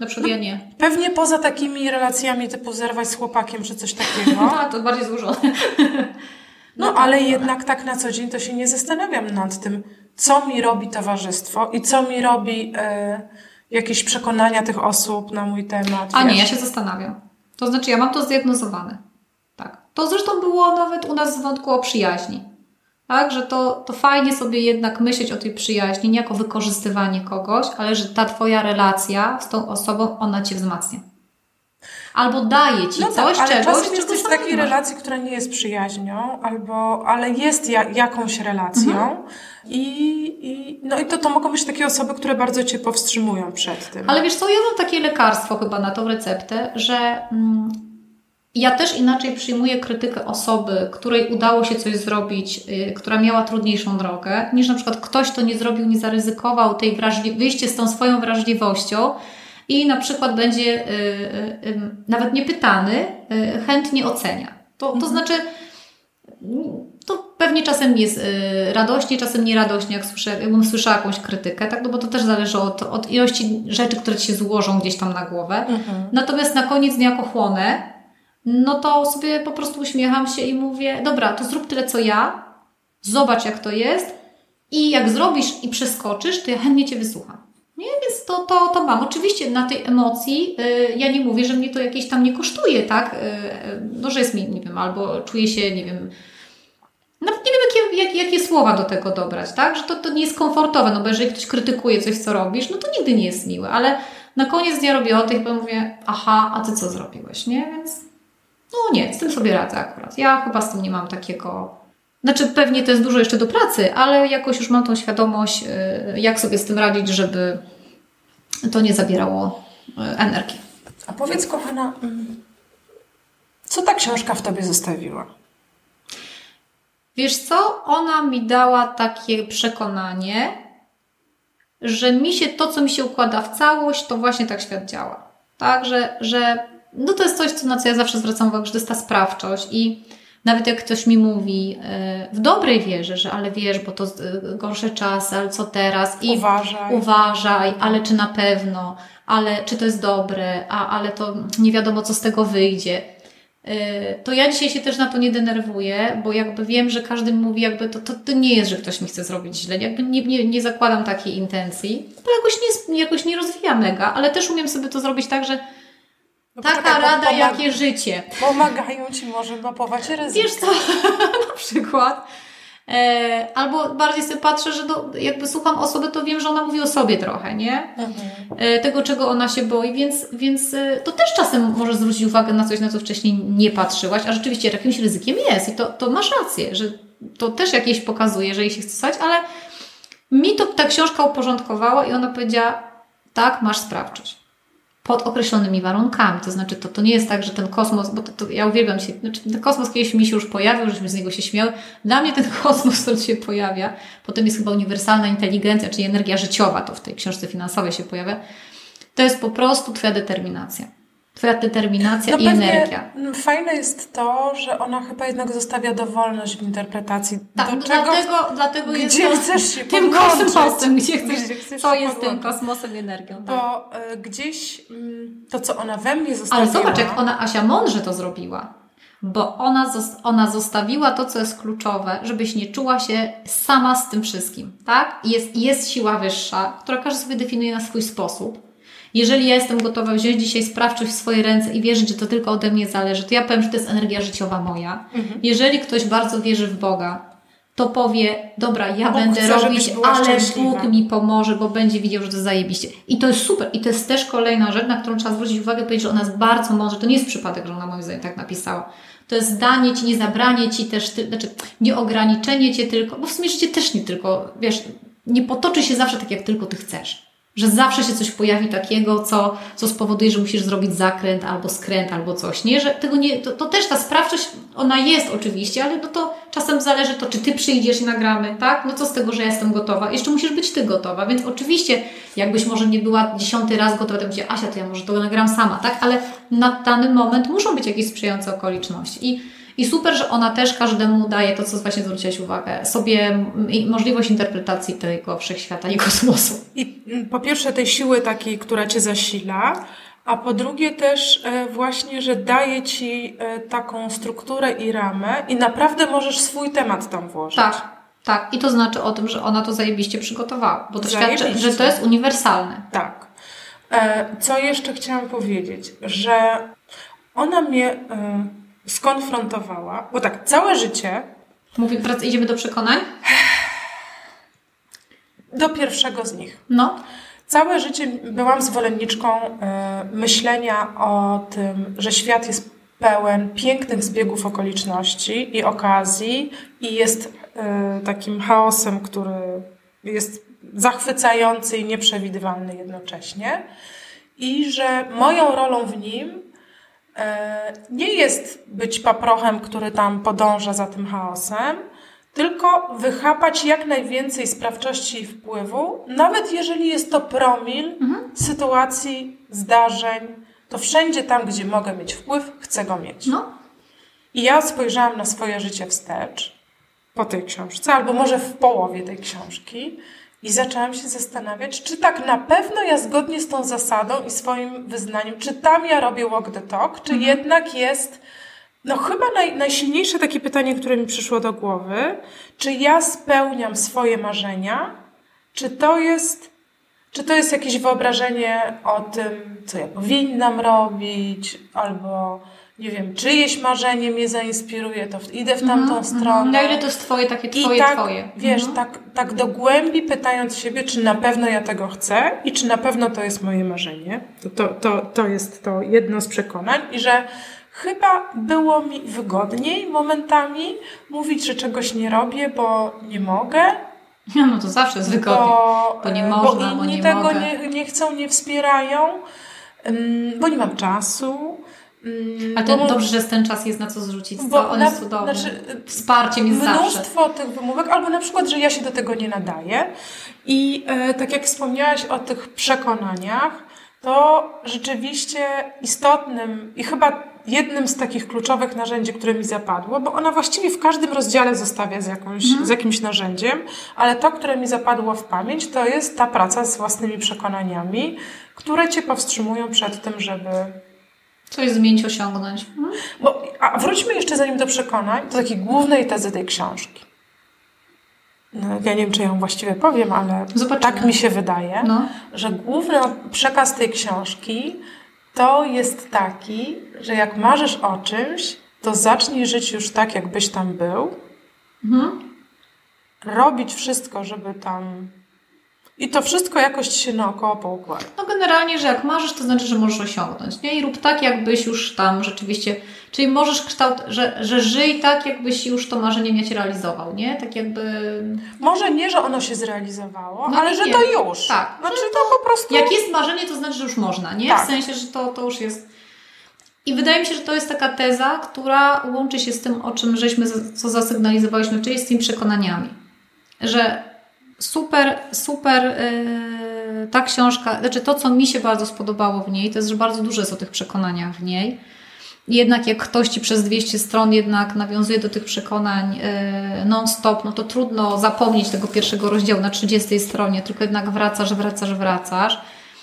B: Na przykład no, ja nie.
A: Pewnie poza takimi relacjami typu zerwać z chłopakiem czy coś takiego. <laughs>
B: no, to bardziej złożone.
A: no, <laughs> no ale jednak tak na co dzień to się nie zastanawiam nad tym, co mi robi towarzystwo i co mi robi e, jakieś przekonania tych osób na mój temat.
B: A wiesz? nie, ja się zastanawiam. To znaczy, ja mam to zdiagnozowane. Tak. To zresztą było nawet u nas w wątku o przyjaźni. Tak, że to, to fajnie sobie jednak myśleć o tej przyjaźni, nie jako wykorzystywanie kogoś, ale że ta Twoja relacja z tą osobą, ona Cię wzmacnia. Albo daje Ci no tak, coś,
A: tak, ale
B: czegoś,
A: czasem jesteś w takiej relacji, która nie jest przyjaźnią, albo, ale jest ja, jakąś relacją mhm. i, i, no i to, to mogą być takie osoby, które bardzo Cię powstrzymują przed tym.
B: Ale wiesz co, ja mam takie lekarstwo chyba na tą receptę, że... Mm, ja też inaczej przyjmuję krytykę osoby, której udało się coś zrobić, yy, która miała trudniejszą drogę, niż na przykład ktoś, kto nie zrobił, nie zaryzykował tej wrażli- wyjście z tą swoją wrażliwością i na przykład będzie yy, yy, nawet niepytany, y, chętnie ocenia. To, to mhm. znaczy, to pewnie czasem jest y, radośnie, czasem nieradośnie, jak słyszę, jakbym słyszała jakąś krytykę, tak? No bo to też zależy od, od ilości rzeczy, które ci się złożą gdzieś tam na głowę. Mhm. Natomiast na koniec dnia chłonę, no to sobie po prostu uśmiecham się i mówię, dobra, to zrób tyle co ja, zobacz jak to jest i jak zrobisz i przeskoczysz, to ja chętnie Cię wysłucham. Nie, więc to, to, to mam. Oczywiście na tej emocji yy, ja nie mówię, że mnie to jakieś tam nie kosztuje, tak? Yy, no, że jest mi, nie wiem, albo czuję się, nie wiem, nawet nie wiem, jakie, jak, jakie słowa do tego dobrać, tak? Że to, to nie jest komfortowe, no bo jeżeli ktoś krytykuje coś, co robisz, no to nigdy nie jest miłe, ale na koniec dnia robię o tych, bo mówię, aha, a Ty co zrobiłeś, nie? Więc no nie, z tym sobie radzę akurat. Ja chyba z tym nie mam takiego. Znaczy, pewnie to jest dużo jeszcze do pracy, ale jakoś już mam tą świadomość, y, jak sobie z tym radzić, żeby to nie zabierało y, energii.
A: A powiedz, kochana, mm, co ta książka w tobie zostawiła?
B: Wiesz co? Ona mi dała takie przekonanie, że mi się to, co mi się układa w całość, to właśnie tak świat działa. Tak, że, że no to jest coś, co, na co ja zawsze zwracam uwagę, że to jest ta sprawczość i nawet jak ktoś mi mówi e, w dobrej wierze, że ale wiesz, bo to e, gorsze czasy, ale co teraz?
A: I uważaj.
B: Uważaj, ale czy na pewno, ale czy to jest dobre, a ale to nie wiadomo, co z tego wyjdzie. E, to ja dzisiaj się też na to nie denerwuję, bo jakby wiem, że każdy mówi, jakby to, to, to nie jest, że ktoś mi chce zrobić źle. Jakby nie, nie, nie zakładam takiej intencji, bo jakoś nie, jakoś nie rozwijam mega, ale też umiem sobie to zrobić tak, że no Taka poczekaj, rada, pomag- jakie życie.
A: Pomagają Ci może mapować ryzyko.
B: Wiesz co, <laughs> na przykład. E, albo bardziej sobie patrzę, że do, jakby słucham osoby, to wiem, że ona mówi o sobie trochę, nie? Mhm. E, tego, czego ona się boi, więc, więc e, to też czasem może zwrócić uwagę na coś, na co wcześniej nie patrzyłaś, a rzeczywiście jakimś ryzykiem jest i to, to masz rację, że to też jakieś pokazuje, że jej się chce stać, ale mi to ta książka uporządkowała i ona powiedziała, tak, masz sprawczość pod określonymi warunkami. To znaczy, to, to nie jest tak, że ten kosmos, bo to, to ja uwielbiam się, znaczy ten kosmos kiedyś mi się już pojawił, żeśmy z niego się śmiały. Dla mnie ten <laughs> kosmos, który się pojawia, potem jest chyba uniwersalna inteligencja, czyli energia życiowa, to w tej książce finansowej się pojawia, to jest po prostu Twoja determinacja. Twoja determinacja no i energia.
A: Fajne jest to, że ona chyba jednak zostawia dowolność w interpretacji.
B: Tak, do
A: czego,
B: dlatego, dlatego
A: gdzie
B: jest
A: to, chcesz się <laughs>
B: tym kosmosem, gdzie chcesz, gdzie chcesz co jest tym kosmosem i energią. Tak.
A: Bo y, gdzieś y, to, co ona we mnie zostawiła...
B: Ale zobacz, jak ona, Asia, mądrze to zrobiła. Bo ona, ona zostawiła to, co jest kluczowe, żebyś nie czuła się sama z tym wszystkim, tak? Jest, jest siła wyższa, która każdy sobie definiuje na swój sposób Jeżeli ja jestem gotowa wziąć dzisiaj sprawczość w swoje ręce i wierzyć, że to tylko ode mnie zależy, to ja powiem, że to jest energia życiowa moja.
A: Mhm.
B: Jeżeli ktoś bardzo wierzy w Boga, to powie, dobra, ja
A: Bóg
B: będę
A: chce,
B: robić, ale
A: szczęśliwa.
B: Bóg mi pomoże, bo będzie widział, że to zajebiście. I to jest super. I to jest też kolejna rzecz, na którą trzeba zwrócić uwagę, powiedzieć, że ona jest bardzo mądra. To nie jest przypadek, że ona moim zdaniem tak napisała. To jest danie Ci, nie zabranie Ci też, ty, znaczy nie ograniczenie Cię tylko, bo w sumie życie też nie tylko, wiesz, nie potoczy się zawsze tak, jak tylko Ty chcesz. Że zawsze się coś pojawi takiego, co, co spowoduje, że musisz zrobić zakręt albo skręt albo coś, nie? Że tego nie, to, to też ta sprawczość, ona jest oczywiście, ale no to czasem zależy to, czy Ty przyjdziesz i nagramy, tak? No co z tego, że ja jestem gotowa? Jeszcze musisz być Ty gotowa, więc oczywiście, jakbyś może nie była dziesiąty raz gotowa, to będzie Asia, to ja może to nagram sama, tak? Ale na dany moment muszą być jakieś sprzyjające okoliczności i i super, że ona też każdemu daje to, co właśnie zwróciłaś uwagę, sobie możliwość interpretacji tego wszechświata i kosmosu.
A: I mm, po pierwsze tej siły takiej, która cię zasila, a po drugie też e, właśnie, że daje ci e, taką strukturę i ramę i naprawdę możesz swój temat tam włożyć.
B: Tak, tak. I to znaczy o tym, że ona to zajebiście przygotowała, bo to świadczy,
A: Zajebiście.
B: że to jest uniwersalne.
A: Tak. E, Co jeszcze chciałam powiedzieć, że ona mnie skonfrontowała, bo tak, całe życie
B: Mówi, idziemy do przekonań?
A: do pierwszego z nich.
B: No.
A: Całe życie byłam zwolenniczką e, myślenia o tym, że świat jest pełen pięknych zbiegów okoliczności i okazji i jest e, takim chaosem, który jest zachwycający i nieprzewidywalny jednocześnie. I że moją rolą w nim nie jest być paprochem, który tam podąża za tym chaosem, tylko wychapać jak najwięcej sprawczości i wpływu, nawet jeżeli jest to promil sytuacji, zdarzeń, to wszędzie tam, gdzie mogę mieć wpływ, chcę go mieć.
B: No.
A: I ja spojrzałam na swoje życie wstecz po tej książce, albo może w połowie tej książki i zaczęłam się zastanawiać, czy tak na pewno ja zgodnie z tą zasadą i swoim wyznaniem, czy tam ja robię walk the talk, czy jednak jest no chyba naj, najsilniejsze takie pytanie, które mi przyszło do głowy, czy ja spełniam swoje marzenia, czy to jest, czy to jest jakieś wyobrażenie o tym, co ja powinnam robić, albo nie wiem, czyjeś marzenie mnie zainspiruje, to idę w tamtą stronę.
B: Na ile to jest Twoje, takie Twoje,
A: I tak,
B: Twoje.
A: wiesz,
B: Mhm.
A: tak, tak do głębi pytając siebie, czy na pewno ja tego chcę i czy na pewno to jest moje marzenie. To, to, to, to jest to jedno z przekonań i że chyba było mi wygodniej momentami mówić, że czegoś nie robię, bo nie mogę, <laughs>
B: No to zawsze jest wygodnie.
A: bo,
B: Bo nie
A: e,
B: można,
A: bo
B: bo
A: inni
B: nie
A: tego
B: mogę.
A: nie, nie chcą, nie wspierają, bo nie mam czasu. Ym,
B: A ten,
A: bo-
B: dobrze, że jest ten czas jest na co zrzucić.
A: bo
B: on
A: na-
B: jest cudowny.
A: znaczy,
B: Wsparciem jest zawsze.
A: mnóstwo tych wymówek, albo na przykład, że ja się do tego nie nadaję. I e, tak jak wspomniałaś o tych przekonaniach, to rzeczywiście istotnym i chyba jednym z takich kluczowych narzędzi, które mi zapadło, bo ona właściwie w każdym rozdziale zostawia z, jakąś, z jakimś narzędziem, ale to, które mi zapadło w pamięć, to jest ta praca z własnymi przekonaniami, które cię powstrzymują przed tym, żeby
B: Coś zmienić, osiągnąć. Mhm.
A: bo, a wróćmy jeszcze zanim do przekonań, do takiej głównej tezy tej książki. No, ja nie wiem, czy ją właściwie powiem, ale
B: Zobaczymy.
A: tak mi się wydaje,
B: No.
A: że główny przekaz tej książki to jest taki, że jak marzysz o czymś, to zacznij żyć już tak, jakbyś tam był.
B: Mhm.
A: Robić wszystko, żeby tam... I to wszystko jakoś się naokoło poukłada.
B: No generalnie, że jak marzysz, to znaczy, że możesz osiągnąć, nie? I rób tak, jakbyś już tam rzeczywiście, czyli możesz kształt, że, że żyj tak, jakbyś już to marzenie mieć realizował, nie? Tak jakby,
A: Może nie, że ono się zrealizowało,
B: No
A: ale
B: nie,
A: że to już.
B: Tak,
A: Znaczy to po prostu...
B: jak jest marzenie, to znaczy, że już można, nie?
A: Tak.
B: W sensie, że to, to już jest... I wydaje mi się, że to jest taka teza, która łączy się z tym, o czym żeśmy, co zasygnalizowaliśmy, czyli z tymi przekonaniami. Że super, super yy, ta książka, znaczy to, co mi się bardzo spodobało w niej, to jest, że bardzo dużo jest o tych przekonaniach w niej. Jednak jak ktoś Ci przez 200 stron jednak nawiązuje do tych przekonań yy, non-stop, no to trudno zapomnieć tego pierwszego rozdziału na 30 stronie, tylko jednak wracasz, wracasz, wracasz.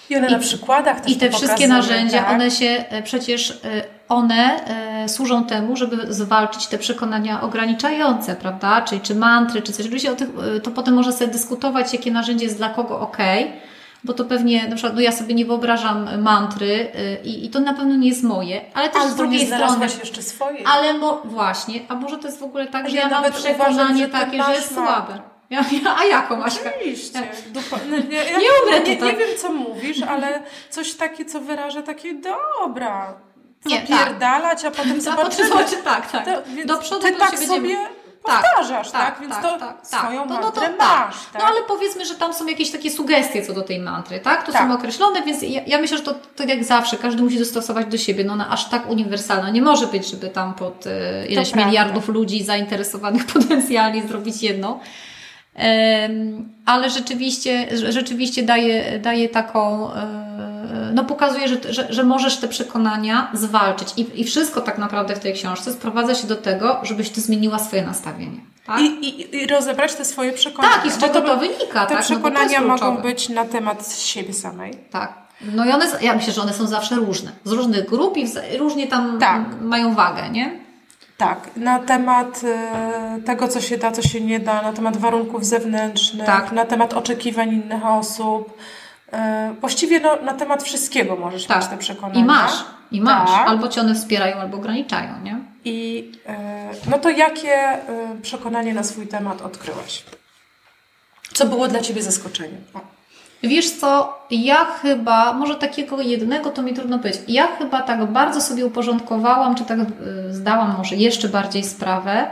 A: I one
B: I-
A: na przykładach też
B: I te wszystkie narzędzia,
A: tak?
B: one się e, przecież, e, one e, służą temu, żeby zwalczyć te przekonania ograniczające, prawda? Czyli czy mantry, czy coś. Oczywiście o tych, e, to potem można sobie dyskutować, jakie narzędzie jest dla kogo ok, bo to pewnie, na przykład, no ja sobie nie wyobrażam mantry y, i, i to na pewno nie jest moje, ale też
A: Albo
B: z drugiej
A: nie
B: strony...
A: jeszcze swojej.
B: Ale mo, właśnie, a może to jest w ogóle tak, że
A: Ja
B: ja, mam przekonanie
A: uważam,
B: takie, że jest
A: ma-
B: słabe. Ja, ja, a jaką masz?
A: Oczywiście. Dupa, <laughs> nie, ja,
B: Nie umrę
A: nie, nie wiem, co mówisz, ale coś takie, co wyraża takie dobra.
B: Nie,
A: Zapierdalać, a <laughs> potem
B: A
A: zobaczymy.
B: potem <laughs> zobaczy, tak, tak.
A: To, więc
B: Do przodu
A: ty tak
B: się
A: sobie
B: będziemy-
A: powtarzasz, tak? Więc to swoją
B: To,
A: mantrę
B: no to,
A: masz,
B: tak.
A: tak?
B: No ale powiedzmy, że tam są jakieś takie sugestie co do tej mantry, tak? To
A: Tak.
B: są określone, więc ja, ja myślę, że to tak jak zawsze, każdy musi dostosować do siebie. No ona aż tak uniwersalna nie może być, żeby tam pod e, ileś miliardów ludzi zainteresowanych <laughs> potencjalnie zrobić jedną. Em, ale rzeczywiście, rzeczywiście daje, daje taką, e, no pokazuje, że, że, że możesz te przekonania zwalczyć. I, I wszystko tak naprawdę w tej książce sprowadza się do tego, żebyś ty zmieniła swoje nastawienie. Tak?
A: I, i, I rozebrać te swoje przekonania.
B: Tak, i z czego to wynika,
A: Te
B: tak? No to
A: przekonania mogą
B: kluczowe.
A: być na temat siebie samej.
B: Tak. No i one, ja myślę, że one są zawsze różne. Z różnych grup i wza- różnie tam
A: Tak.
B: mają wagę, nie?
A: Tak, na temat e, tego, co się da, co się nie da, na temat warunków zewnętrznych,
B: Tak.
A: na temat oczekiwań innych osób. E, właściwie no, na temat wszystkiego możesz mieć te przekonania.
B: Tak. I masz, i masz.
A: Tak.
B: Albo cię one wspierają, albo ograniczają, nie?
A: I e, no to jakie e, przekonanie na swój temat odkryłaś? Co było dla Ciebie zaskoczeniem? O.
B: Wiesz co, ja chyba, może takiego jednego to mi trudno być. Ja chyba tak bardzo sobie uporządkowałam, czy tak zdałam może jeszcze bardziej sprawę,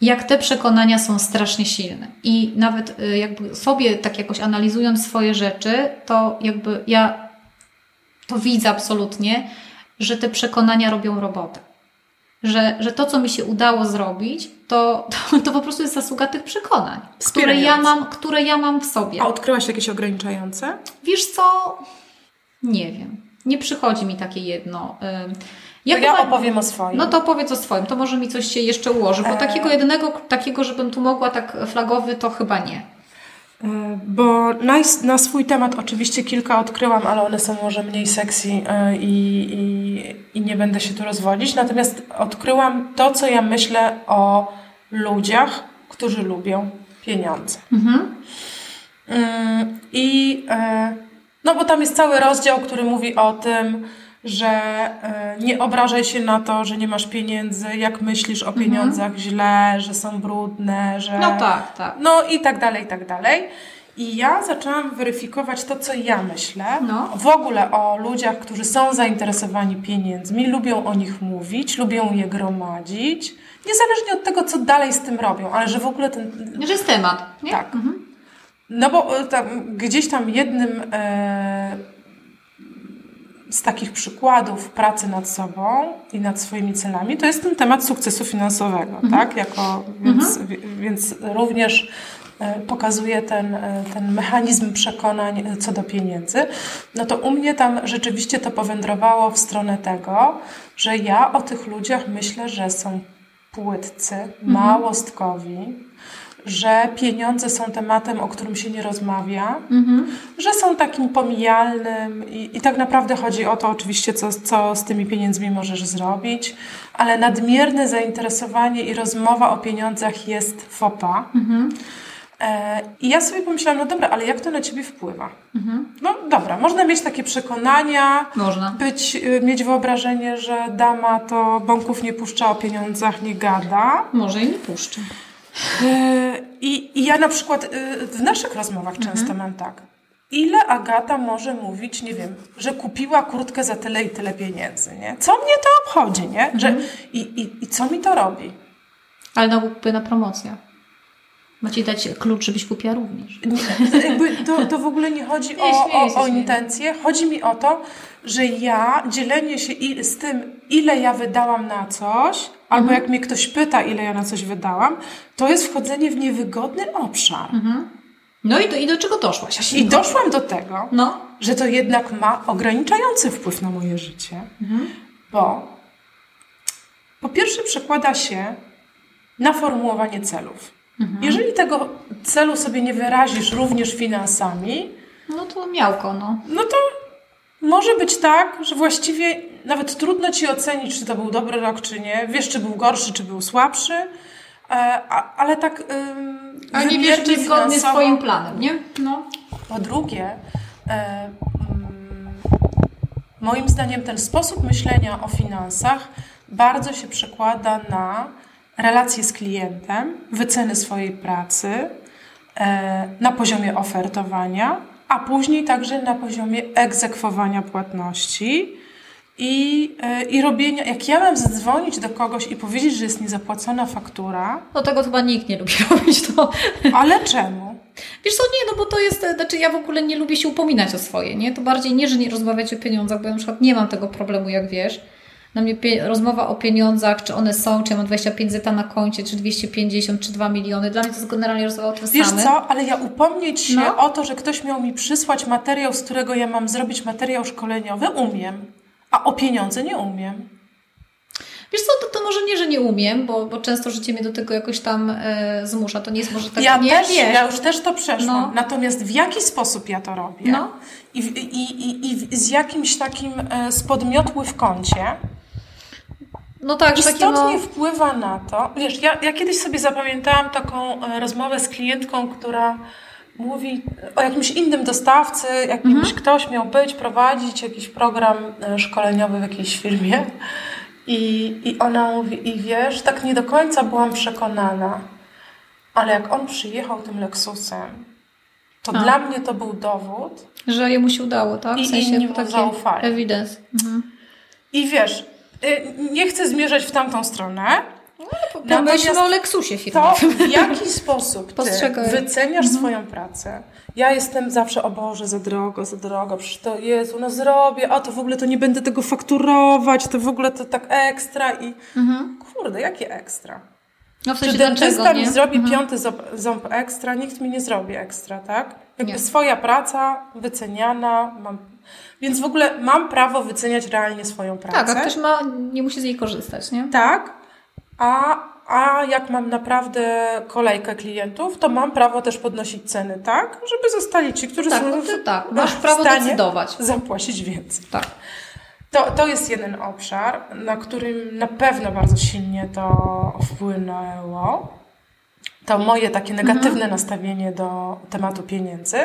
B: jak te przekonania są strasznie silne. I nawet y, jakby sobie tak jakoś analizując swoje rzeczy, to jakby ja to widzę absolutnie, że te przekonania robią robotę. Że, że to, co mi się udało zrobić, to, to, to po prostu jest zasługa tych przekonań, które ja, mam, które ja mam w sobie.
A: A odkryłaś jakieś ograniczające?
B: Wiesz co? Nie wiem. Nie przychodzi mi takie jedno.
A: Ja,
B: chyba-
A: opowiem o swoim.
B: No to powiedz o swoim, to może mi coś się jeszcze ułoży, bo
A: E.
B: takiego jednego, takiego, żebym tu mogła tak flagowy, to chyba nie.
A: E, Bo na, na swój temat oczywiście kilka odkryłam, ale one są może mniej sexy e, i, i, i nie będę się tu rozwodzić. Natomiast odkryłam to, co ja myślę o ludziach, którzy lubią pieniądze.
B: Mhm.
A: Mm, I e, no bo tam jest cały rozdział, który mówi o tym, że e, nie obrażaj się na to, że nie masz pieniędzy, jak myślisz o pieniądzach źle, że są brudne, że...
B: No tak, tak.
A: No i tak dalej, i tak dalej. I ja zaczęłam weryfikować to, co ja myślę.
B: No.
A: W ogóle o ludziach, którzy są zainteresowani pieniędzmi, lubią o nich mówić, lubią je gromadzić. Niezależnie od tego, co dalej z tym robią, ale że w ogóle ten,
B: Że jest temat, nie?
A: tak.
B: Mhm.
A: No bo e, tam, gdzieś tam jednym e, z takich przykładów pracy nad sobą i nad swoimi celami to jest ten temat sukcesu finansowego, tak? Jako, więc, wi- więc również e, pokazuje ten, e, ten mechanizm przekonań e, co do pieniędzy. No to u mnie tam rzeczywiście to powędrowało w stronę tego, że ja o tych ludziach myślę, że są płytcy, małostkowi, że pieniądze są tematem, o którym się nie rozmawia, że są takim pomijalnym i, i tak naprawdę chodzi o to oczywiście, co, co z tymi pieniędzmi możesz zrobić, ale nadmierne zainteresowanie i rozmowa o pieniądzach jest fopa. E, I ja sobie pomyślałam, no dobra, ale jak to na ciebie wpływa? No dobra, można mieć takie przekonania,
B: Można.
A: być, y, mieć wyobrażenie, że dama to bąków nie puszcza, o pieniądzach nie gada.
B: Może i nie puszczę.
A: E, I, I ja na przykład y, w naszych rozmowach często mam tak. Ile Agata może mówić, nie wiem, że kupiła kurtkę za tyle i tyle pieniędzy, nie? Co mnie to obchodzi, nie? Że, i, i, I co mi to robi?
B: Ale na kupy promocja. Ma ci dać klucz, żebyś kupiła również.
A: To, to w ogóle nie chodzi o, o, o intencje. Chodzi mi o to, że ja dzielenie się i, z tym, ile ja wydałam na coś, albo
B: Mhm.
A: jak mnie ktoś pyta, ile ja na coś wydałam, to jest wchodzenie w niewygodny obszar.
B: No i do, i do czego doszłaś?
A: I doszłam do tego,
B: No.
A: że to jednak ma ograniczający wpływ na moje życie, bo po pierwsze przekłada się na formułowanie celów. Jeżeli tego celu sobie nie wyrazisz również finansami,
B: No to miałko, no.
A: no to może być tak, że właściwie nawet trudno ci ocenić, czy to był dobry rok, czy nie. Wiesz, czy był gorszy, czy był słabszy, e, a, ale tak. ym,
B: A nie wiesz, czy zgodnie z twoim planem, nie? No.
A: Po drugie, e, moim zdaniem ten sposób myślenia o finansach bardzo się przekłada na relacje z klientem, wyceny swojej pracy e, na poziomie ofertowania, a później także na poziomie egzekwowania płatności. I, e, I robienia, jak ja mam zadzwonić do kogoś i powiedzieć, że jest niezapłacona faktura.
B: No tego chyba nikt nie lubi <laughs> robić to.
A: Ale czemu?
B: Wiesz co, nie, no bo to jest, znaczy ja w ogóle nie lubię się upominać o swoje, nie? To bardziej nie, że nie rozmawiać o pieniądzach, bo ja na przykład nie mam tego problemu, jak wiesz. Na mnie rozmowa o pieniądzach, czy one są, czy ja mam 25 zeta na koncie, czy 250, czy 2 miliony. Dla mnie to jest generalnie rozmowa o tym
A: Wiesz
B: samym.
A: co, ale ja upomnieć się no. o to, że ktoś miał mi przysłać materiał, z którego ja mam zrobić materiał szkoleniowy, umiem. A o pieniądze nie umiem.
B: Wiesz co, to, to może nie, że nie umiem, bo, bo często życie mnie do tego jakoś tam e, zmusza. To nie jest może tak,
A: ja
B: nie
A: też,
B: wiesz.
A: Ja już też to przeszłam. No. Natomiast w jaki sposób ja to robię
B: no.
A: i, i, i, i z jakimś takim e, spodmiotły w kącie,
B: no tak,
A: istotnie
B: no...
A: wpływa na to. Wiesz, ja, ja kiedyś sobie zapamiętałam taką e, rozmowę z klientką, która mówi o jakimś innym dostawcy, jakimś mhm. ktoś miał być, prowadzić jakiś program e, szkoleniowy w jakiejś firmie. I, I ona mówi, i wiesz, tak nie do końca byłam przekonana, ale jak on przyjechał tym Lexusem, to A. dla mnie to był dowód.
B: Że jemu się udało, tak?
A: W I sensie inni mu zaufali.
B: Mhm.
A: I wiesz, nie chcę zmierzać w tamtą stronę,
B: no, Natomiast o Lexusie firmowym.
A: To w jaki <laughs> sposób ty wyceniasz mhm. swoją pracę? Ja jestem zawsze, o Boże, za drogo, za drogo, przecież to Jezu, no zrobię, a to w ogóle to nie będę tego fakturować, to w ogóle to tak ekstra i mhm. kurde, jakie ekstra?
B: No w sensie
A: Czy dentysta mi zrobi mhm. piąty ząb, ząb, ekstra, nikt mi nie zrobi ekstra, tak? Jakby nie. swoja praca wyceniana, mam więc w ogóle mam prawo wyceniać realnie swoją pracę.
B: Tak, a ktoś ma, nie musi z niej korzystać, nie?
A: Tak, a, a jak mam naprawdę kolejkę klientów, to mam prawo też podnosić ceny, tak? Żeby zostali ci, którzy
B: tak,
A: są
B: no ty, tak. Masz prawo decydować.
A: zapłacić więcej.
B: Tak.
A: To, to jest jeden obszar, na którym na pewno bardzo silnie to wpłynęło. To moje takie negatywne mhm. nastawienie do tematu pieniędzy.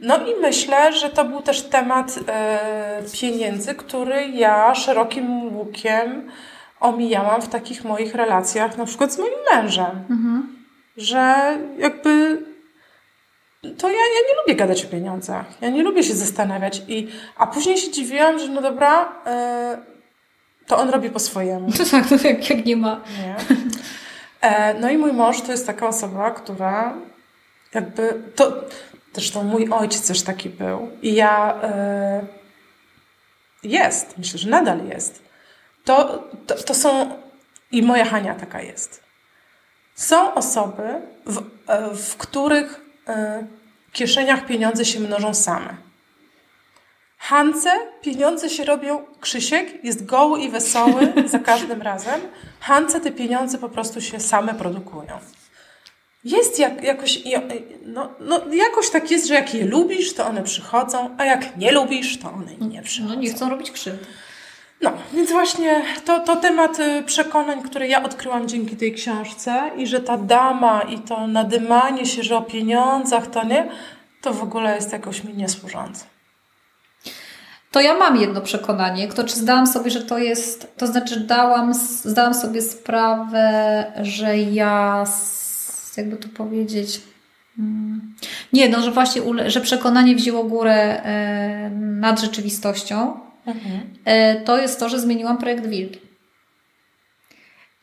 A: No i myślę, że to był też temat e, pieniędzy, który ja szerokim łukiem omijałam w takich moich relacjach, na przykład z moim mężem. Mhm. Że jakby to ja, ja nie lubię gadać o pieniądzach. Ja nie lubię się zastanawiać. I, a później się dziwiłam, że no dobra, e, to on robi po swojemu.
B: To <laughs> tak, to jak, jak nie ma.
A: Nie. E, no i mój mąż to jest taka osoba, która jakby to. Zresztą mój ojciec też taki był. I ja. E, jest, myślę, że nadal jest to, to, to są, i moja Hania taka jest. Są osoby, w, e, w których e, kieszeniach pieniądze się mnożą same. Hance pieniądze się robią, Krzysiek jest goły i wesoły za każdym <laughs> razem. Hance te pieniądze po prostu się same produkują. Jest jak, jakoś, no, no, jakoś tak jest, że jak je lubisz, to one przychodzą, a jak nie lubisz, to one nie przychodzą.
B: No nie chcą robić krzywdy.
A: No, więc właśnie to, to temat y, przekonań, które ja odkryłam dzięki tej książce i że ta dama i to nadymanie się, że o pieniądzach to nie, to w ogóle jest jakoś mi niesłużące.
B: To ja mam jedno przekonanie, to czy zdałam sobie, że to jest, to znaczy dałam, zdałam sobie sprawę, że ja, jakby to powiedzieć, mm, nie, no, że właśnie, że przekonanie wzięło górę e, nad rzeczywistością, mhm. E, to jest to, że zmieniłam projekt Wilki.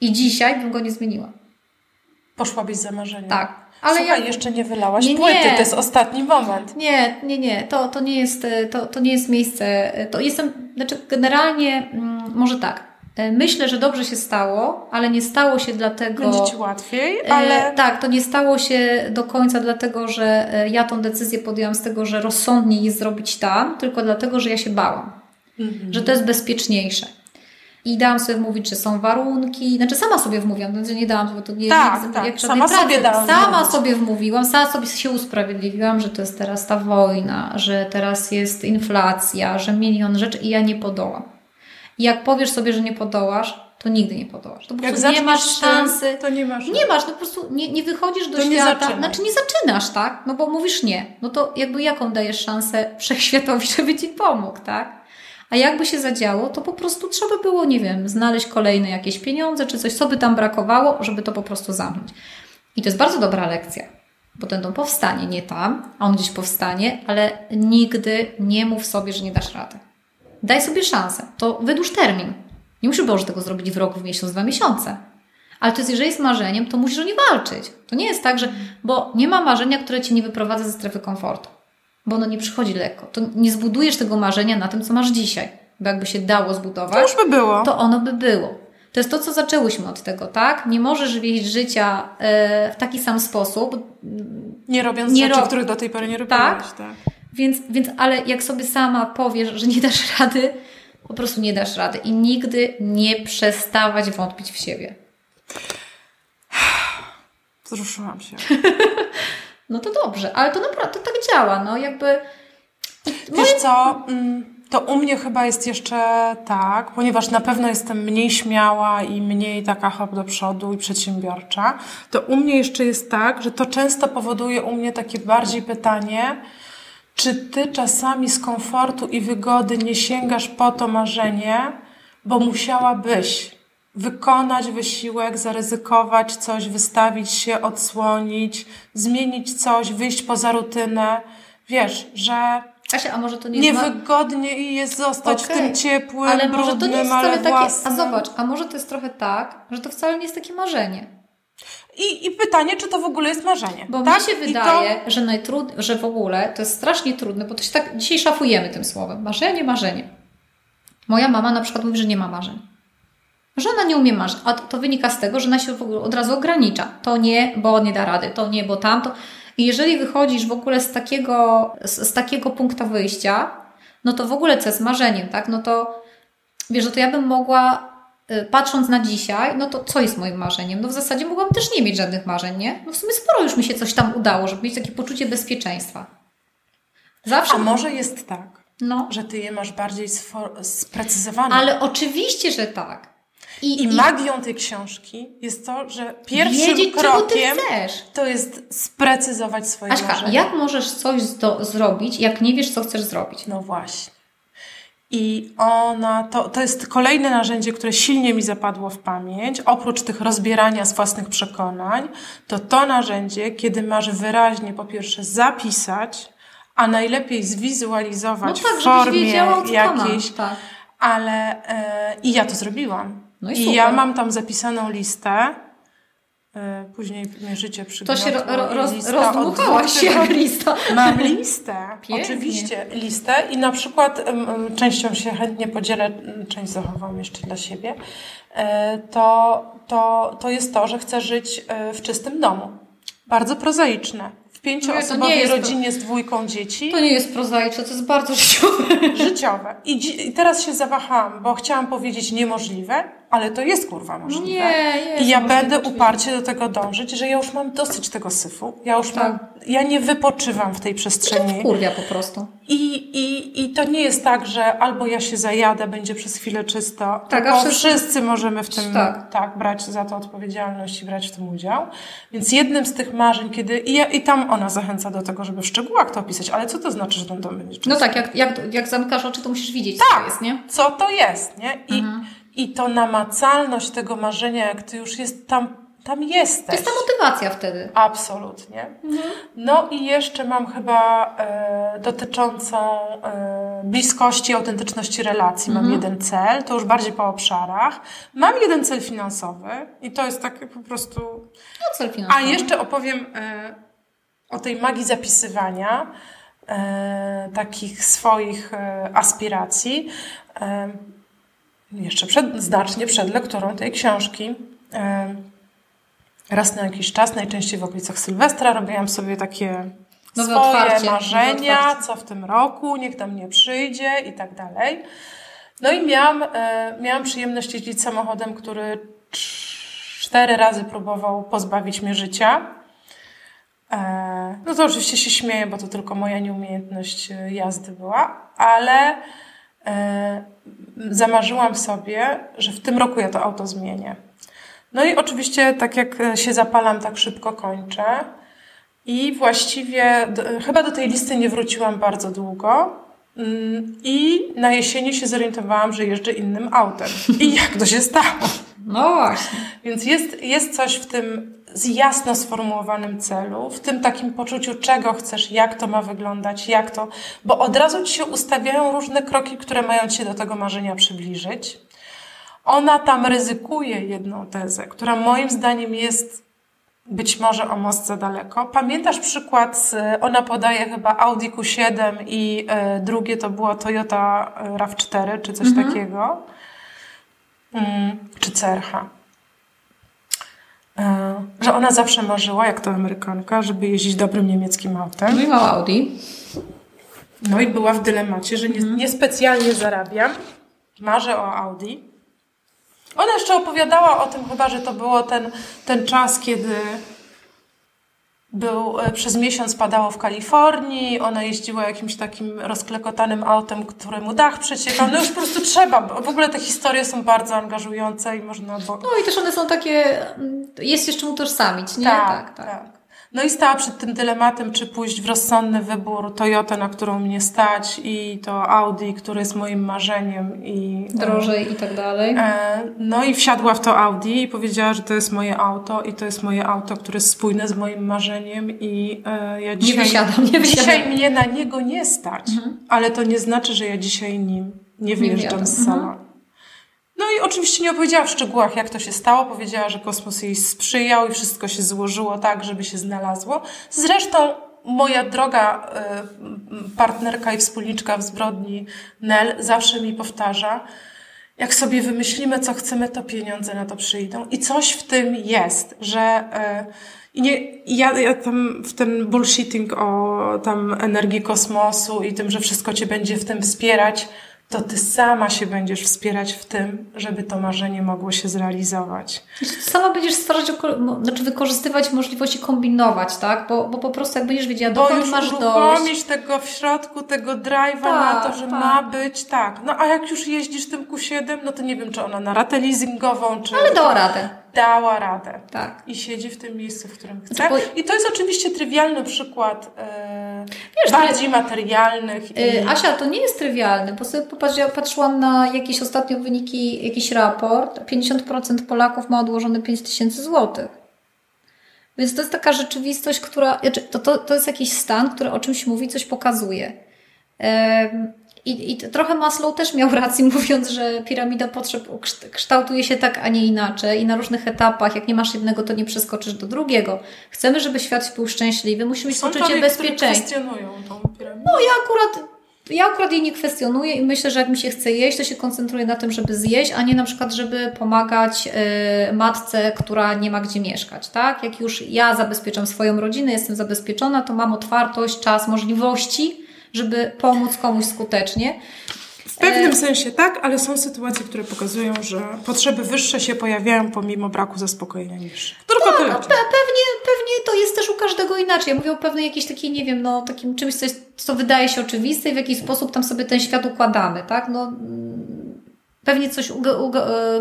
B: I dzisiaj bym go nie zmieniła.
A: Poszłabyś za marzeniem.
B: Tak.
A: Ale Słuchaj, ja... jeszcze nie wylałaś nie, płyty, nie. to jest ostatni moment.
B: Nie, nie, nie, to, to, nie, jest, to, to nie jest miejsce. To jestem, znaczy generalnie, mm, może tak, e, Myślę, że dobrze się stało, ale nie stało się dlatego.
A: Będzie ci łatwiej, e, ale.
B: E, tak, to nie stało się do końca dlatego, że ja tą decyzję podjęłam z tego, że rozsądniej jest zrobić tam, tylko dlatego, że ja się bałam mhm. że to jest bezpieczniejsze. I dałam sobie mówić, że są warunki. Znaczy sama sobie wmówiłam, znaczy nie dałam, bo to nie
A: tak, tak. jak sama pracy. sobie dałam.
B: Sama mówić. sobie wmówiłam, sama sobie się usprawiedliwiłam, że to jest teraz ta wojna, że teraz jest inflacja, że milion rzeczy i ja nie podołam. Jak powiesz sobie, że nie podołasz, to nigdy nie podołasz. To po prostu nie masz szansy.
A: to nie masz.
B: Nie masz, no po prostu nie, nie wychodzisz do
A: To nie
B: świata.
A: zaczynaj.
B: znaczy nie zaczynasz, tak? No bo mówisz nie. No to jakby jaką dajesz szansę <laughs> wszechświatowi, żeby ci pomógł, tak? A jakby się zadziało, to po prostu trzeba było, nie wiem, znaleźć kolejne jakieś pieniądze, czy coś, co by tam brakowało, żeby to po prostu zamknąć. I to jest bardzo dobra lekcja, bo ten dom powstanie, nie tam, a on gdzieś powstanie, ale nigdy nie mów sobie, że nie dasz rady. Daj sobie szansę. To wydłuż termin. Nie musisz było tego zrobić w rok, w miesiąc, dwa miesiące. Ale to jest, jeżeli jest marzeniem, to musisz o nie walczyć. To nie jest tak, że. Bo nie ma marzenia, które cię nie wyprowadza ze strefy komfortu. Bo ono nie przychodzi lekko. To nie zbudujesz tego marzenia na tym, co masz dzisiaj. Bo jakby się dało zbudować,
A: To już by było.
B: to ono by było. To jest to, co zaczęłyśmy od tego, tak? Nie możesz wieść życia e, w taki sam sposób,
A: Nie robiąc
B: Nie
A: rzeczy,
B: rob-
A: których do tej pory nie robiłaś.
B: Tak.
A: tak.
B: Więc, więc, ale jak sobie sama powiesz, że nie dasz rady, po prostu nie dasz rady. I nigdy nie przestawać wątpić w siebie. <sighs>
A: Wzruszyłam się. <laughs>
B: No to dobrze, ale to naprawdę to tak działa, no jakby.
A: Wiesz co, mm, to u mnie chyba jest jeszcze tak, ponieważ na pewno jestem mniej śmiała i mniej taka hop do przodu i przedsiębiorcza, to u mnie jeszcze jest tak, że to często powoduje u mnie takie bardziej pytanie, czy ty czasami z komfortu i wygody nie sięgasz po to marzenie, bo musiałabyś wykonać wysiłek, zaryzykować coś, wystawić się, odsłonić, zmienić coś, wyjść poza rutynę. Wiesz, że
B: Kasia, a może to nie
A: Niewygodnie jest zostać w
B: Okej,
A: tym ciepłym,
B: Ale może to nie
A: brudnym,
B: jest
A: ale
B: wcale takie.
A: własnym.
B: A zobacz, a może to jest trochę tak, że to wcale nie jest takie marzenie.
A: I, I pytanie, czy to w ogóle jest marzenie?
B: Bo
A: tak?
B: mi się wydaje, że, najtrud... że w ogóle to jest strasznie trudne, bo to się tak dzisiaj szafujemy tym słowem. Marzenie, marzenie. Moja mama na przykład mówi, że nie ma marzeń. Że ona nie umie marzyć. A to, to wynika z tego, że ona się w ogóle od razu ogranicza. To nie, bo nie da rady. To nie, bo tamto. I jeżeli wychodzisz w ogóle z takiego, z, z takiego punktu wyjścia, no to w ogóle co jest marzeniem, tak? No to wiesz, że to ja bym mogła, patrząc na dzisiaj, no to co jest moim marzeniem? No w zasadzie mogłam też nie mieć żadnych marzeń, nie? No w sumie sporo już mi się coś tam udało, żeby mieć takie poczucie bezpieczeństwa. Zawsze.
A: A może jest tak,
B: No.
A: że ty je masz bardziej sprecyzowane.
B: Ale oczywiście, że tak.
A: I magią tej książki jest to, że pierwszym
B: wiedzieć,
A: krokiem
B: chcesz.
A: to jest sprecyzować swoje
B: Aśka,
A: marzenia.
B: jak możesz coś zdo- zrobić, jak nie wiesz, co chcesz zrobić?
A: No właśnie. I ona, to, to jest kolejne narzędzie, które silnie mi zapadło w pamięć, oprócz tych rozbierania z własnych przekonań, to to narzędzie, kiedy masz wyraźnie po pierwsze zapisać, a najlepiej
B: No
A: zwizualizować
B: tak,
A: w formie jakiejś,
B: to. Tak.
A: ale e, i ja to zrobiłam.
B: No i
A: I ja mam tam zapisaną listę. E, później mnie życie
B: To
A: przygniotło.
B: się ro- ro- roz-
A: dwóch
B: się <laughs> lista.
A: Mam listę, Oczywiście listę i na przykład częścią się chętnie podzielę, część zachowam jeszcze dla siebie, e, to, to, to jest to, że chcę żyć e, w czystym domu. Bardzo prozaiczne. W pięcioosobowej
B: nie
A: rodzinie z dwójką dzieci.
B: To nie jest prozaiczne, to jest bardzo życiowe.
A: Życiowe. I, dzi- I teraz się zawahałam, bo chciałam powiedzieć niemożliwe, ale to jest kurwa możliwe.
B: Nie, jest
A: I ja będę
B: oczywiście.
A: uparcie do tego dążyć, że ja już mam dosyć tego syfu. Ja już
B: Tak.
A: mam, ja nie wypoczywam w tej przestrzeni.
B: Kurwia po prostu.
A: I, i, I to nie jest tak, że albo ja się zajadę, będzie przez chwilę czysto,
B: Tak, a wszyscy-
A: wszyscy, możemy w tym
B: Tak.
A: tak. brać za to odpowiedzialność i brać w tym udział. Więc jednym z tych marzeń, kiedy i, ja, i tam ona zachęca do tego, żeby w szczegółach to opisać, ale co to znaczy, że ten dom będzie czysty?
B: No tak, jak, jak, jak zamykasz oczy, to musisz widzieć, co to jest, nie?
A: co to jest, nie? I,
B: Mhm.
A: I to namacalność tego marzenia, jak ty już jest tam, tam jesteś.
B: To jest ta motywacja wtedy.
A: Absolutnie. No i jeszcze mam chyba e, dotyczącą e, bliskości, autentyczności relacji. Mam jeden cel, to już bardziej po obszarach. Mam jeden cel finansowy i to jest tak po prostu...
B: No cel finansowy.
A: A jeszcze opowiem e, o tej magii zapisywania e, takich swoich e, aspiracji. Jeszcze przed, znacznie przed lekturą tej książki. E, raz na jakiś czas, najczęściej w okolicach Sylwestra, robiłam sobie takie
B: Nowe
A: swoje
B: otwarcie,
A: marzenia, co w tym roku, niech tam nie przyjdzie i tak dalej. No i miałam, e, miałam przyjemność jeździć samochodem, który cz- cztery razy próbował pozbawić mnie życia. E, no to oczywiście się śmieję, bo to tylko moja nieumiejętność jazdy była, ale zamarzyłam sobie, że w tym roku ja to auto zmienię. No i oczywiście, tak jak się zapalam, tak szybko kończę. I właściwie do, chyba do tej listy nie wróciłam bardzo długo. Mm, I na jesieni się zorientowałam, że jeżdżę innym autem. I jak to się stało?
B: No właśnie.
A: Więc jest, jest coś w tym z jasno sformułowanym celu, w tym takim poczuciu, czego chcesz, jak to ma wyglądać, jak to, bo od razu ci się ustawiają różne kroki, które mają cię do tego marzenia przybliżyć. Ona tam ryzykuje jedną tezę, która moim zdaniem jest być może o most za daleko. Pamiętasz przykład, ona podaje chyba Audi Q7 i y, drugie to było Toyota e, RAV4 czy coś mhm. takiego, mm, czy CRH. E, że ona zawsze marzyła, jak to Amerykanka, żeby jeździć dobrym niemieckim autem.
B: No i mała Audi.
A: No i była w dylemacie, że nie, niespecjalnie zarabiam. Marzę o Audi. Ona jeszcze opowiadała o tym chyba, że to było ten, ten czas, kiedy był, e, przez miesiąc padało w Kalifornii, ona jeździła jakimś takim rozklekotanym autem, któremu dach przeciekał. No już po prostu trzeba. W ogóle te historie są bardzo angażujące i można... Bo...
B: No i też one są takie... Mm, jest jeszcze utożsamić, nie?
A: tak. tak. tak. tak. No i stała przed tym dylematem, czy pójść w rozsądny wybór Toyota, na którą mnie stać i to Audi, które jest moim marzeniem i...
B: Drożej i tak dalej. E,
A: no i wsiadła w to Audi i powiedziała, że to jest moje auto i to jest moje auto, które jest spójne z moim marzeniem i e, ja dzisiaj...
B: Nie wysiadam, nie wysiadam.
A: Dzisiaj mnie na niego nie stać, mhm. ale to nie znaczy, że ja dzisiaj nim nie wyjeżdżam nie z salonu. Mhm. No i oczywiście nie opowiedziała w szczegółach, jak to się stało. Powiedziała, że kosmos jej sprzyjał i wszystko się złożyło tak, żeby się znalazło. Zresztą moja droga y, partnerka i wspólniczka w zbrodni Nel zawsze mi powtarza, jak sobie wymyślimy, co chcemy, to pieniądze na to przyjdą. I coś w tym jest, że i nie, ja, ja tam w ten bullshitting o tam energii kosmosu i tym, że wszystko cię będzie w tym wspierać, to ty sama się będziesz wspierać w tym, żeby to marzenie mogło się zrealizować.
B: Sama będziesz stwarzać, znaczy wykorzystywać możliwości kombinować, tak? Bo, bo po prostu jak będziesz wiedziała, dokąd już masz dojść.
A: tego w środku, tego drive'a tak, na to, że tak. ma być tak. No a jak już jeździsz tym Q7, no to nie wiem, czy ona na ratę leasingową, czy...
B: Ale dała radę
A: dała radę. Tak. I siedzi w tym miejscu, w którym chce. Znaczy, I to jest oczywiście trywialny przykład e, Wiesz, bardziej to... materialnych. I...
B: E, Asia, to nie jest trywialny, bo sobie patrzyłam na jakieś ostatnio wyniki, jakiś raport. 50% Polaków ma odłożone 5 tysięcy złotych. Więc to jest taka rzeczywistość, która. Znaczy, to, to, to jest jakiś stan, który o czymś mówi, coś pokazuje. I, I trochę Maslow też miał rację, <laughs> mówiąc, że piramida potrzeb kształtuje się tak, a nie inaczej i na różnych etapach. Jak nie masz jednego, to nie przeskoczysz do drugiego. Chcemy, żeby świat był szczęśliwy, musimy mieć poczucie bezpieczeństwa.
A: kwestionują tą piramidę.
B: No ja akurat ja akurat jej nie kwestionuję i myślę, że jak mi się chce jeść, to się koncentruję na tym, żeby zjeść, a nie na przykład, żeby pomagać y, matce, która nie ma gdzie mieszkać, tak? Jak już ja zabezpieczam swoją rodzinę, jestem zabezpieczona, to mam otwartość, czas, możliwości, żeby pomóc komuś skutecznie.
A: W pewnym e... sensie tak, ale są sytuacje, które pokazują, że potrzeby wyższe się pojawiają pomimo braku zaspokojenia niższych.
B: Tylko tak, tyle. Pe pewnie, pewnie to jest też u każdego inaczej. Ja mówię o pewnej jakiejś takiej, nie wiem, no takim czymś, co, jest, co wydaje się oczywiste i w jakiś sposób tam sobie ten świat układamy, tak? No, pewnie coś e,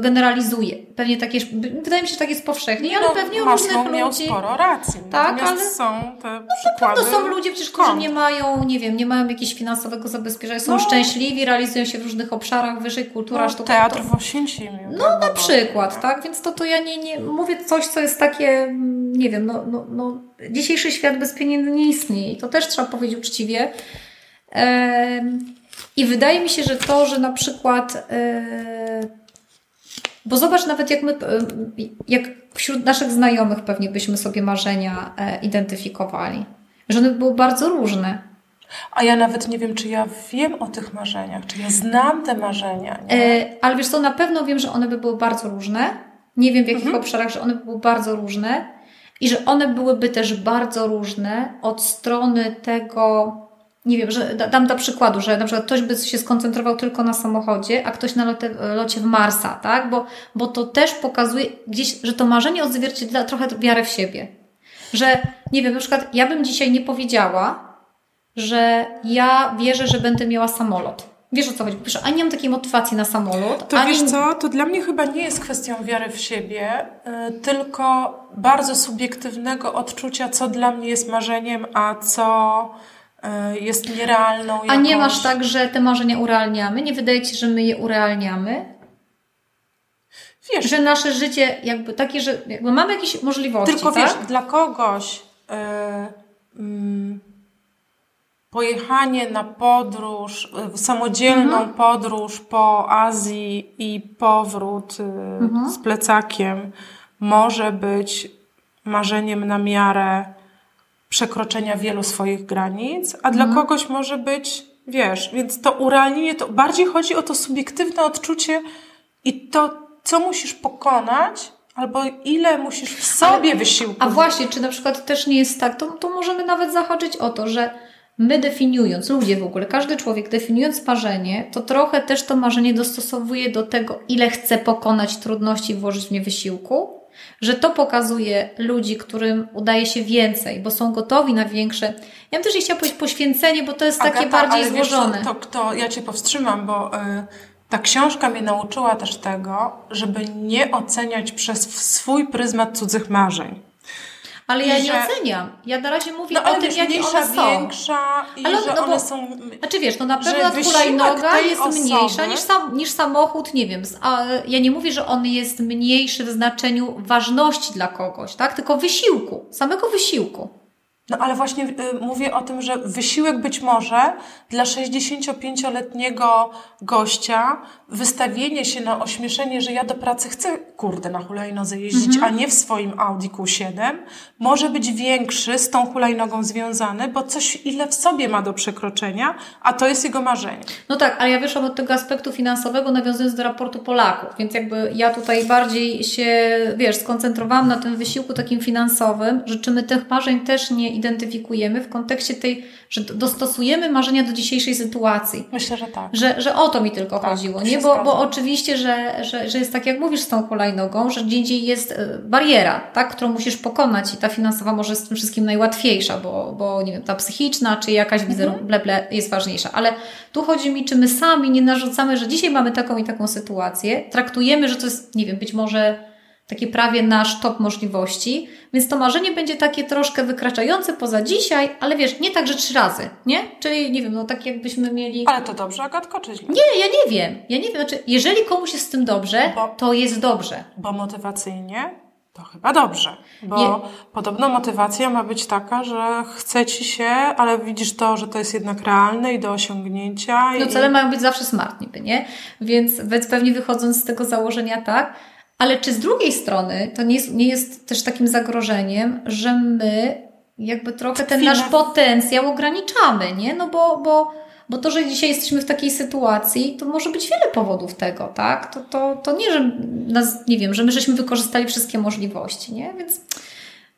B: generalizuje. Pewnie tak jest, wydaje mi się, że tak jest powszechnie, ale no, pewnie u różnych ludzi...
A: miał sporo racji. Tak, ale są te no, przykłady.
B: No są ludzie przecież, którzy nie mają, nie wiem, nie mają jakiegoś finansowego zabezpieczenia, są no. szczęśliwi, realizują się w różnych obszarach, wyżej kultura, no, sztuka.
A: Teatr w Oświęcimiu.
B: No na przykład, tak? Więc to, to ja nie, nie mówię coś, co jest takie, nie wiem, no, no, no dzisiejszy świat bez pieniędzy nie istnieje i to też trzeba powiedzieć uczciwie. Ehm, i wydaje mi się, że to, że na przykład, yy, bo zobacz nawet jak my, yy, jak wśród naszych znajomych pewnie byśmy sobie marzenia yy, identyfikowali, że one były bardzo różne.
A: A ja nawet nie wiem, czy ja wiem o tych marzeniach, czy ja znam te marzenia.
B: Ale wiesz co, na pewno wiem, że one by były bardzo różne. Nie wiem w jakich mhm. obszarach, że one by były bardzo różne i że one byłyby też bardzo różne od strony tego, nie wiem, że dam do przykładu, że na przykład ktoś by się skoncentrował tylko na samochodzie, a ktoś na locie, locie w Marsa, tak? Bo, bo to też pokazuje gdzieś, że to marzenie odzwierciedla trochę wiarę w siebie. Że, nie wiem, na przykład ja bym dzisiaj nie powiedziała, że ja wierzę, że będę miała samolot. Wiesz o co chodzi? Pisze, a nie mam takiej motywacji na samolot.
A: To
B: ani...
A: wiesz co, to dla mnie chyba nie jest kwestią wiary w siebie, y, tylko bardzo subiektywnego odczucia, co dla mnie jest marzeniem, a co jest nierealną jakąś...
B: A nie masz tak, że te marzenia urealniamy? Nie wydaje Ci, że my je urealniamy?
A: Wiesz,
B: Że nasze życie jakby takie, że jakby mamy jakieś możliwości,
A: Tylko
B: tak?
A: wiesz, dla kogoś y, mm, pojechanie na podróż, y, samodzielną
B: Mhm.
A: podróż po Azji i powrót y,
B: Mhm.
A: z plecakiem może być marzeniem na miarę przekroczenia wielu swoich granic, a dla
B: Mhm.
A: kogoś może być, wiesz, więc to urealnienie, to bardziej chodzi o to subiektywne odczucie i to, co musisz pokonać, albo ile musisz w sobie wysiłku.
B: A właśnie, czy na przykład też nie jest tak, to, to możemy nawet zahaczyć o to, że my definiując, ludzie w ogóle, każdy człowiek definiując marzenie, to trochę też to marzenie dostosowuje do tego, ile chce pokonać trudności i włożyć w nie wysiłku, że to pokazuje ludzi, którym udaje się więcej, bo są gotowi na większe. Ja bym też nie chciała powiedzieć poświęcenie, bo to jest takie
A: Agata,
B: bardziej
A: ale wiesz co,
B: złożone.
A: to, to ja cię powstrzymam, bo y, ta książka mnie nauczyła też tego, żeby nie oceniać przez swój pryzmat cudzych marzeń.
B: Ale ja
A: i
B: nie
A: że-
B: oceniam. Ja na razie mówię
A: No
B: o tym,
A: wiesz,
B: jakie
A: mniejsza,
B: one są.
A: większa i
B: Ale
A: że
B: no bo-
A: one są...
B: Znaczy wiesz, no na
A: że
B: pewno hulajnoga jest
A: osoby-
B: mniejsza niż, sam, niż samochód, nie wiem. A ja nie mówię, że on jest mniejszy w znaczeniu ważności dla kogoś, tak? Tylko wysiłku, samego wysiłku.
A: No ale właśnie y, mówię o tym, że wysiłek być może dla 65-letniego gościa, wystawienie się na ośmieszenie, że ja do pracy chcę, kurde, na hulajnodze jeździć,
B: Mhm.
A: a nie w swoim Audi Q7, może być większy z tą hulajnogą związany, bo coś ile w sobie ma do przekroczenia, a to jest jego marzenie.
B: No tak, ale ja wyszłam od tego aspektu finansowego, nawiązując do raportu Polaków, więc jakby ja tutaj bardziej się, wiesz, skoncentrowałam na tym wysiłku takim finansowym, że czy my tych marzeń też nie identyfikujemy w kontekście tej, że dostosujemy marzenia do dzisiejszej sytuacji.
A: Myślę, że tak.
B: Że, że o to mi tylko
A: Tak,
B: chodziło, nie? Bo, bo oczywiście, że, że, że jest tak, jak mówisz z tą hulajnogą, że gdzie indziej jest e, bariera, tak? którą musisz pokonać i ta finansowa może z tym wszystkim najłatwiejsza, bo, bo nie wiem, ta psychiczna czy jakaś
A: Mhm.
B: wizerunek, ble, ble jest ważniejsza. Ale tu chodzi mi, czy my sami nie narzucamy, że dzisiaj mamy taką i taką sytuację, traktujemy, że to jest, nie wiem, być może taki prawie nasz top możliwości, więc to marzenie będzie takie troszkę wykraczające poza dzisiaj, ale wiesz, nie tak, że trzy razy, nie? Czyli, nie wiem, no tak jakbyśmy mieli...
A: Ale to dobrze, Agatko, czy źle?
B: Nie, ja nie wiem. Ja nie wiem. Znaczy, jeżeli komuś jest z tym dobrze,
A: Bo-
B: to jest dobrze.
A: Bo motywacyjnie to chyba dobrze. Bo
B: Nie.
A: podobno motywacja ma być taka, że chce ci się, ale widzisz to, że to jest jednak realne i do osiągnięcia.
B: No
A: i...
B: cele mają być zawsze smart niby, nie? Więc, więc pewnie wychodząc z tego założenia tak, ale czy z drugiej strony to nie jest, nie jest też takim zagrożeniem, że my jakby trochę ten nasz potencjał ograniczamy, nie? No bo, bo, bo to, że dzisiaj jesteśmy w takiej sytuacji, to może być wiele powodów tego, tak? To, to, to nie, że nas, nie wiem, że my żeśmy wykorzystali wszystkie możliwości, nie? Więc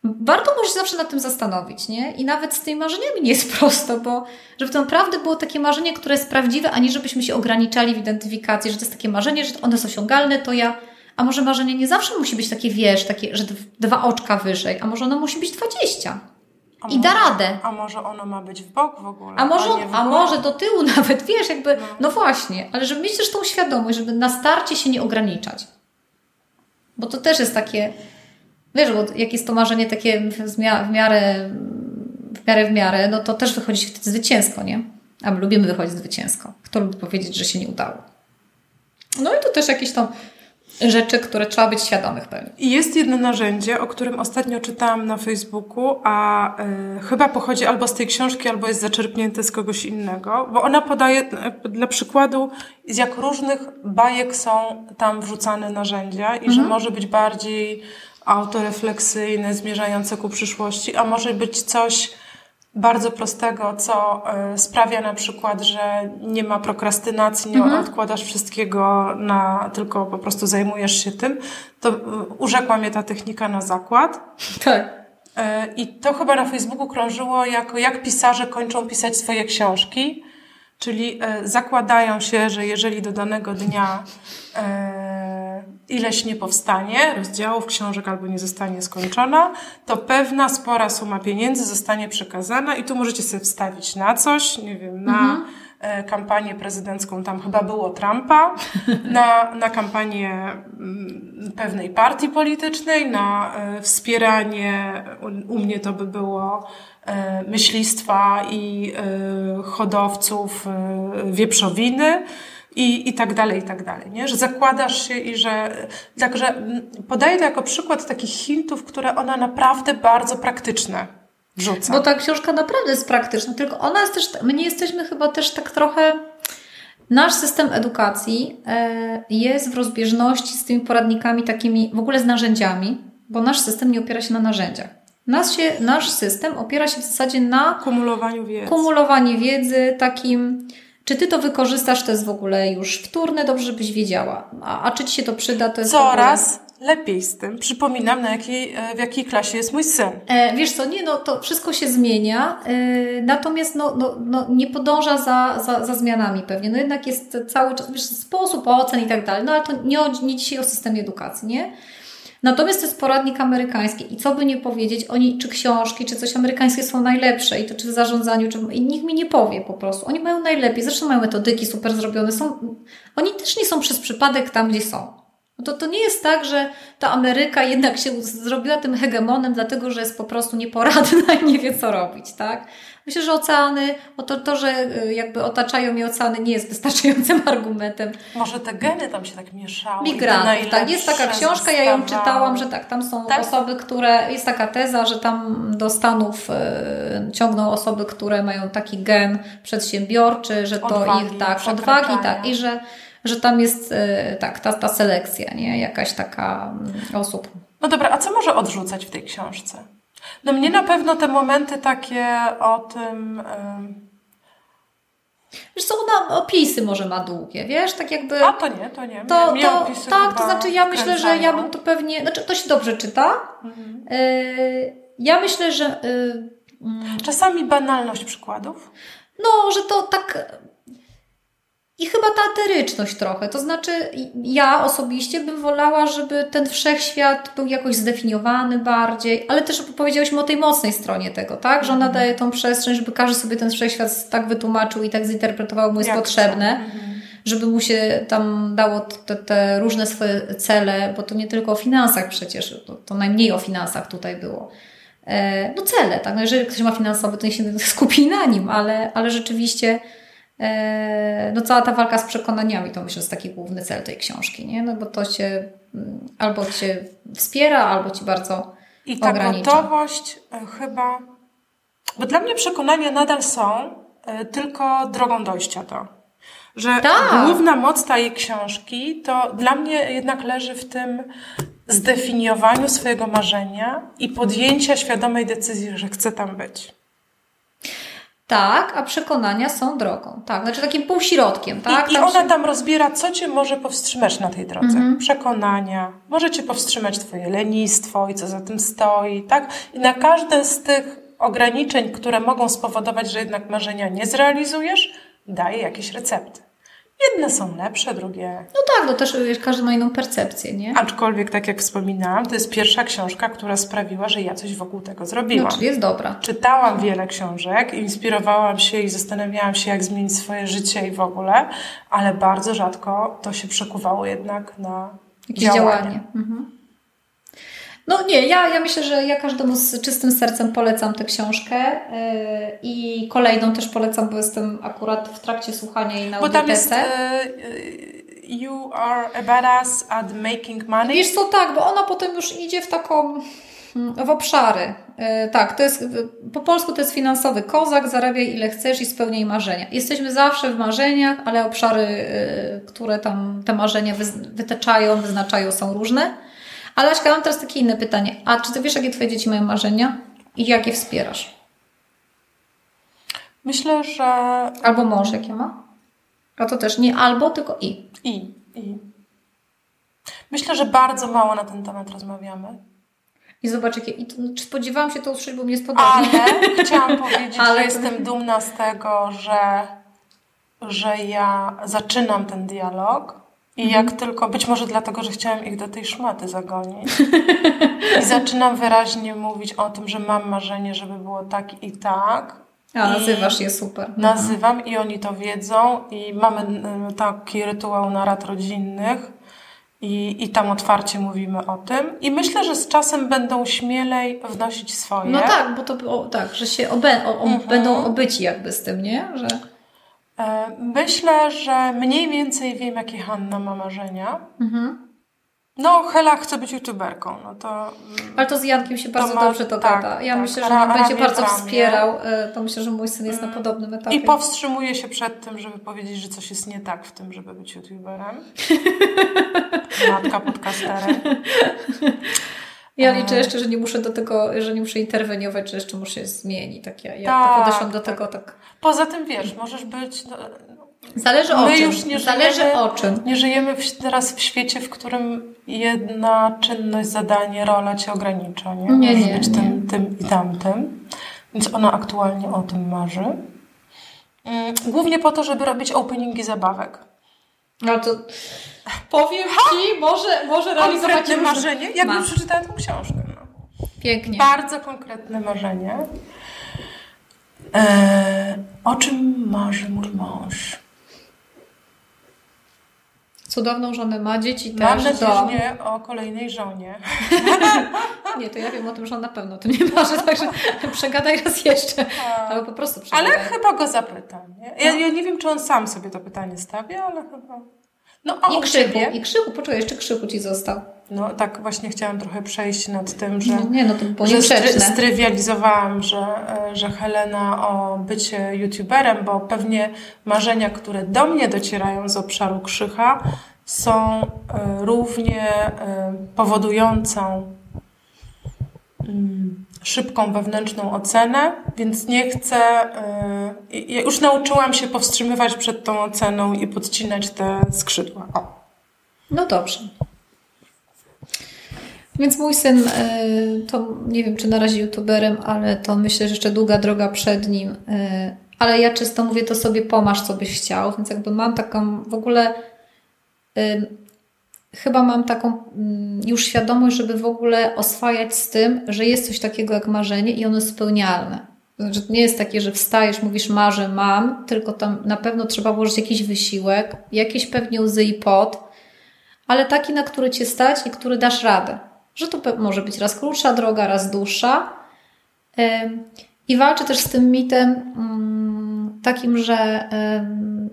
B: warto może się zawsze nad tym zastanowić, nie? I nawet z tymi marzeniami nie jest <laughs> prosto, bo żeby to naprawdę było takie marzenie, które jest prawdziwe, a nie żebyśmy się ograniczali w identyfikacji, że to jest takie marzenie, że one są osiągalne, to ja... A może marzenie nie zawsze musi być takie, wiesz, takie, że dwa oczka wyżej, a może ono musi być 20.
A: A
B: I da
A: może-
B: radę.
A: A może ono ma być w bok w ogóle?
B: A może, a
A: górę?
B: może do tyłu <laughs> nawet, wiesz, jakby, no właśnie, ale żeby mieć też tą świadomość, żeby na starcie się nie ograniczać. Bo to też jest takie, wiesz, bo jak jest to marzenie takie w, mia- w miarę, w miarę, w miarę, no to też wychodzi wtedy zwycięsko, nie? A my lubimy wychodzić zwycięsko. Kto lubi powiedzieć, że się nie udało? No i to też jakieś tam rzeczy, które trzeba być świadomych pewnie.
A: I Jest jedno narzędzie, o którym ostatnio czytałam na Facebooku, a y, chyba pochodzi albo z tej książki, albo jest zaczerpnięte z kogoś innego, bo ona podaje y, dla przykładu, z jak różnych bajek są tam wrzucane narzędzia i że może być bardziej autorefleksyjne, zmierzające ku przyszłości, a może być coś bardzo prostego, co y, sprawia na przykład, że nie ma prokrastynacji, nie odkładasz wszystkiego na, tylko po prostu zajmujesz się tym, to y, urzekła mnie ta technika na zakład.
B: Tak.
A: Y, I to chyba na Facebooku krążyło jako jak pisarze kończą pisać swoje książki, czyli zakładają się, że jeżeli do danego dnia ileś nie powstanie, rozdziałów książek albo nie zostanie skończona, to pewna spora suma pieniędzy zostanie przekazana i tu możecie sobie wstawić na coś, nie wiem, na e, kampanię prezydencką, tam chyba było Trumpa, <laughs> na, na kampanię mm, pewnej partii politycznej, na e, wspieranie, u, u mnie to by było e, myślistwa i hodowców wieprzowiny i, i tak dalej, i tak dalej, nie? Że zakładasz się i że... Także podaję to jako przykład takich hintów, które ona naprawdę bardzo praktyczne wrzuca.
B: Bo ta książka naprawdę jest praktyczna, tylko ona jest też... My nie jesteśmy chyba też tak trochę... Nasz system edukacji e, jest w rozbieżności z tymi poradnikami takimi, w ogóle z narzędziami, bo nasz system nie opiera się na narzędziach. Nas się, nasz system opiera się w zasadzie na
A: kumulowaniu wiedzy.
B: Kumulowanie wiedzy, takim czy ty to wykorzystasz, to jest w ogóle już wtórne, dobrze, żebyś wiedziała. A, a czy ci się to przyda, to jest
A: Coraz ogóle... lepiej z tym. Przypominam, na jakiej, e, w jakiej klasie jest mój syn.
B: E, wiesz co, nie, no to wszystko się zmienia, e, natomiast no, no, no, nie podąża za, za, za zmianami pewnie. No jednak jest cały czas, wiesz, sposób ocen i tak dalej, no ale to nie, nie dzisiaj o systemie edukacji, nie? Natomiast to jest poradnik amerykański i co by nie powiedzieć, oni, czy książki, czy coś amerykańskie są najlepsze i to czy w zarządzaniu, czy i nikt mi nie powie po prostu. Oni mają najlepiej, zresztą mają metodyki super zrobione, są, oni też nie są przez przypadek tam, gdzie są. No to, to nie jest tak, że ta Ameryka jednak się zrobiła tym hegemonem, dlatego że jest po prostu nieporadna i nie wie, co robić, tak? Myślę, że oceany, to, to, że y, jakby otaczają je oceany nie jest wystarczającym <laughs> argumentem.
A: Może te geny tam się tak mieszały.
B: Migrantów, tak. Jest taka książka, ja ją czytałam, że tak, tam są tak? osoby, które, jest taka teza, że tam do Stanów y, ciągną osoby, które mają taki gen przedsiębiorczy, że to odwagi, ich, tak, odwagi, tak, i że że tam jest y, tak, ta, ta selekcja, nie? Jakaś taka mm, osób.
A: No dobra, a co może odrzucać w tej książce? No mnie na pewno te momenty takie o tym...
B: Wiesz co, ona opisy może ma długie, wiesz, tak jakby...
A: A to nie, to nie.
B: To, mnie, to, tak, to znaczy ja myślę, że ja bym to pewnie... Znaczy to się dobrze czyta. Mhm. Y, ja myślę, że... Y,
A: mm, Czasami banalność przykładów.
B: No, że to tak i chyba ta ateryczność trochę. To znaczy, ja osobiście bym wolała, żeby ten wszechświat był jakoś zdefiniowany bardziej, ale też powiedziałyśmy o tej mocnej stronie tego, tak? Że ona mhm. daje tą przestrzeń, żeby każdy sobie ten wszechświat tak wytłumaczył i tak zinterpretował, mu jest Jak potrzebne. Mhm. Żeby mu się tam dało te, te, różne swoje cele, bo to nie tylko o finansach przecież, to, to najmniej o finansach tutaj było e, no cele, tak? No jeżeli ktoś ma finansowy, to nie się <laughs> skupi na nim, ale, ale rzeczywiście no cała ta walka z przekonaniami to myślę jest taki główny cel tej książki, nie? No bo to cię mm, albo cię wspiera, albo ci bardzo I ta ogranicza.
A: gotowość e, chyba, bo dla mnie przekonania nadal są e, tylko drogą dojścia do. Że tak. główna moc tej książki to dla mnie jednak leży w tym zdefiniowaniu swojego marzenia i podjęcia świadomej decyzji, że chcę tam być.
B: Tak, a przekonania są drogą. Tak, znaczy takim półśrodkiem, tak?
A: I, i ona się... tam rozbiera, co cię może powstrzymać na tej drodze. Mhm. Przekonania, może cię powstrzymać twoje lenistwo i co za tym stoi, tak? I na każde z tych ograniczeń, które mogą spowodować, że jednak marzenia nie zrealizujesz, daje jakieś recepty. Jedne są lepsze, drugie.
B: No tak, no też wiesz, każdy ma inną percepcję, nie?
A: Aczkolwiek, tak jak wspominałam, to jest pierwsza książka, która sprawiła, że ja coś wokół tego zrobiłam.
B: No, czyli jest dobra.
A: Czytałam wiele książek, inspirowałam się i zastanawiałam się, jak zmienić swoje życie i w ogóle, ale bardzo rzadko to się przekuwało jednak na Jakieś działanie. działanie. Mhm.
B: No nie, ja, ja myślę, że ja każdemu z czystym sercem polecam tę książkę yy, i kolejną też polecam, bo jestem akurat w trakcie słuchania jej na
A: Bo tam jest yy, You are a badass at making money.
B: Wiesz co, tak, bo ona potem już idzie w taką w obszary. Tak, to jest po polsku to jest finansowy kozak, zarabiaj ile chcesz i spełniaj marzenia. Jesteśmy zawsze w marzeniach, ale obszary, które tam te marzenia wytaczają, wyznaczają są różne. Ale Aśka, mam teraz takie inne pytanie. A czy ty wiesz, jakie twoje dzieci mają marzenia? I jak je wspierasz?
A: Myślę, że...
B: Albo mąż jakie ma? A to też nie albo, tylko i.
A: I. I. Myślę, że bardzo mało na ten temat rozmawiamy.
B: I zobacz, jakie. I to, czy spodziewałam się to usłyszeć, bo mnie spodoba.
A: Ale chciałam <laughs> powiedzieć, Ale że jestem dumna z tego, że, że ja zaczynam ten dialog i jak mhm. tylko, być może dlatego, że chciałam ich do tej szmaty zagonić. <laughs> I zaczynam wyraźnie mówić o tym, że mam marzenie, żeby było tak i tak.
B: A, nazywasz je super. Mhm.
A: Nazywam i oni to wiedzą i mamy y, taki rytuał narad rodzinnych i, i tam otwarcie mówimy o tym. I myślę, że z czasem będą śmielej wnosić swoje.
B: No tak, bo to o, tak, że się obę, o, o,
A: Mhm.
B: będą obyci jakby z tym, nie? Że...
A: E, Myślę, że mniej więcej wiem, jakie Hanna ma marzenia.
B: Mhm.
A: No, Hela chce być youtuberką, no to... mm,
B: Ale to z Jankiem się bardzo
A: ma-
B: dobrze to
A: tak,
B: gada. Ja
A: tak,
B: myślę, że on będzie bardzo wspierał. e, To myślę, że mój syn jest na podobnym etapie.
A: I powstrzymuje się przed tym, żeby powiedzieć, że coś jest nie tak w tym, żeby być youtuberem. <laughs> Matka podcasterem. <laughs>
B: Ja liczę jeszcze, że nie muszę do tego, że nie muszę interweniować, że jeszcze muszę się zmienić. Tak ja, ja
A: Tak,
B: to podeszłam do
A: tak.
B: tego tak.
A: Poza tym, wiesz, możesz być... No,
B: Zależy o
A: My
B: czym.
A: już nie
B: Zależy
A: żyjemy-
B: o czym.
A: nie żyjemy w, teraz w świecie, w którym jedna czynność, zadanie, rola cię ogranicza. Nie,
B: Nie,
A: Możesz
B: nie,
A: być
B: nie.
A: tym, tym i tamtym. Więc ona aktualnie o tym marzy. Mm, Głównie po to, żeby robić openingi zabawek.
B: No to powiem Ci, może, może realizować
A: Konkretne
B: różne-
A: marzenie, jakby
B: Ma.
A: przeczytała tę książkę. No.
B: Pięknie.
A: Bardzo konkretne marzenie. E, o czym marzy mój mąż?
B: Cudowną żonę ma, dzieci
A: Mam
B: też.
A: nadzieję, że
B: dom.
A: nie o kolejnej żonie. <laughs>
B: Nie, to ja wiem o tym, że on na pewno to nie marzy, także przegadaj raz jeszcze. Albo po prostu
A: Ale
B: przegadaj.
A: chyba go zapytam. Nie? Ja, ja nie wiem, czy on sam sobie to pytanie stawia, ale chyba. No, a
B: I krzyku,
A: ciebie?
B: i krzyku, poczekaj, jeszcze krzyku Ci został.
A: No tak właśnie chciałam trochę przejść nad tym, że,
B: No, nie, no to było
A: że stry, strywializowałam, że, że Helena o bycie youtuberem, bo pewnie marzenia, które do mnie docierają z obszaru krzycha, są e, równie e, powodującą mm, szybką wewnętrzną ocenę, więc nie chcę. e, Ja już nauczyłam się powstrzymywać przed tą oceną i podcinać te skrzydła. O.
B: No dobrze. Więc mój syn, y, to nie wiem, czy na razie youtuberem, ale to myślę, że jeszcze długa droga przed nim. y, Ale ja czysto mówię to sobie pomasz, co byś chciał, więc jakby mam taką w ogóle. Chyba mam taką mm, już świadomość, żeby w ogóle oswajać z tym, że jest coś takiego jak marzenie i ono jest spełnialne. Znaczy, nie jest takie, że wstajesz, mówisz marzę, mam, tylko tam na pewno trzeba włożyć jakiś wysiłek, jakieś pewnie łzy i pot, ale taki, na który cię stać i który dasz radę. Że to może być raz krótsza droga, raz dłuższa. I walczę też z tym mitem mm, takim, że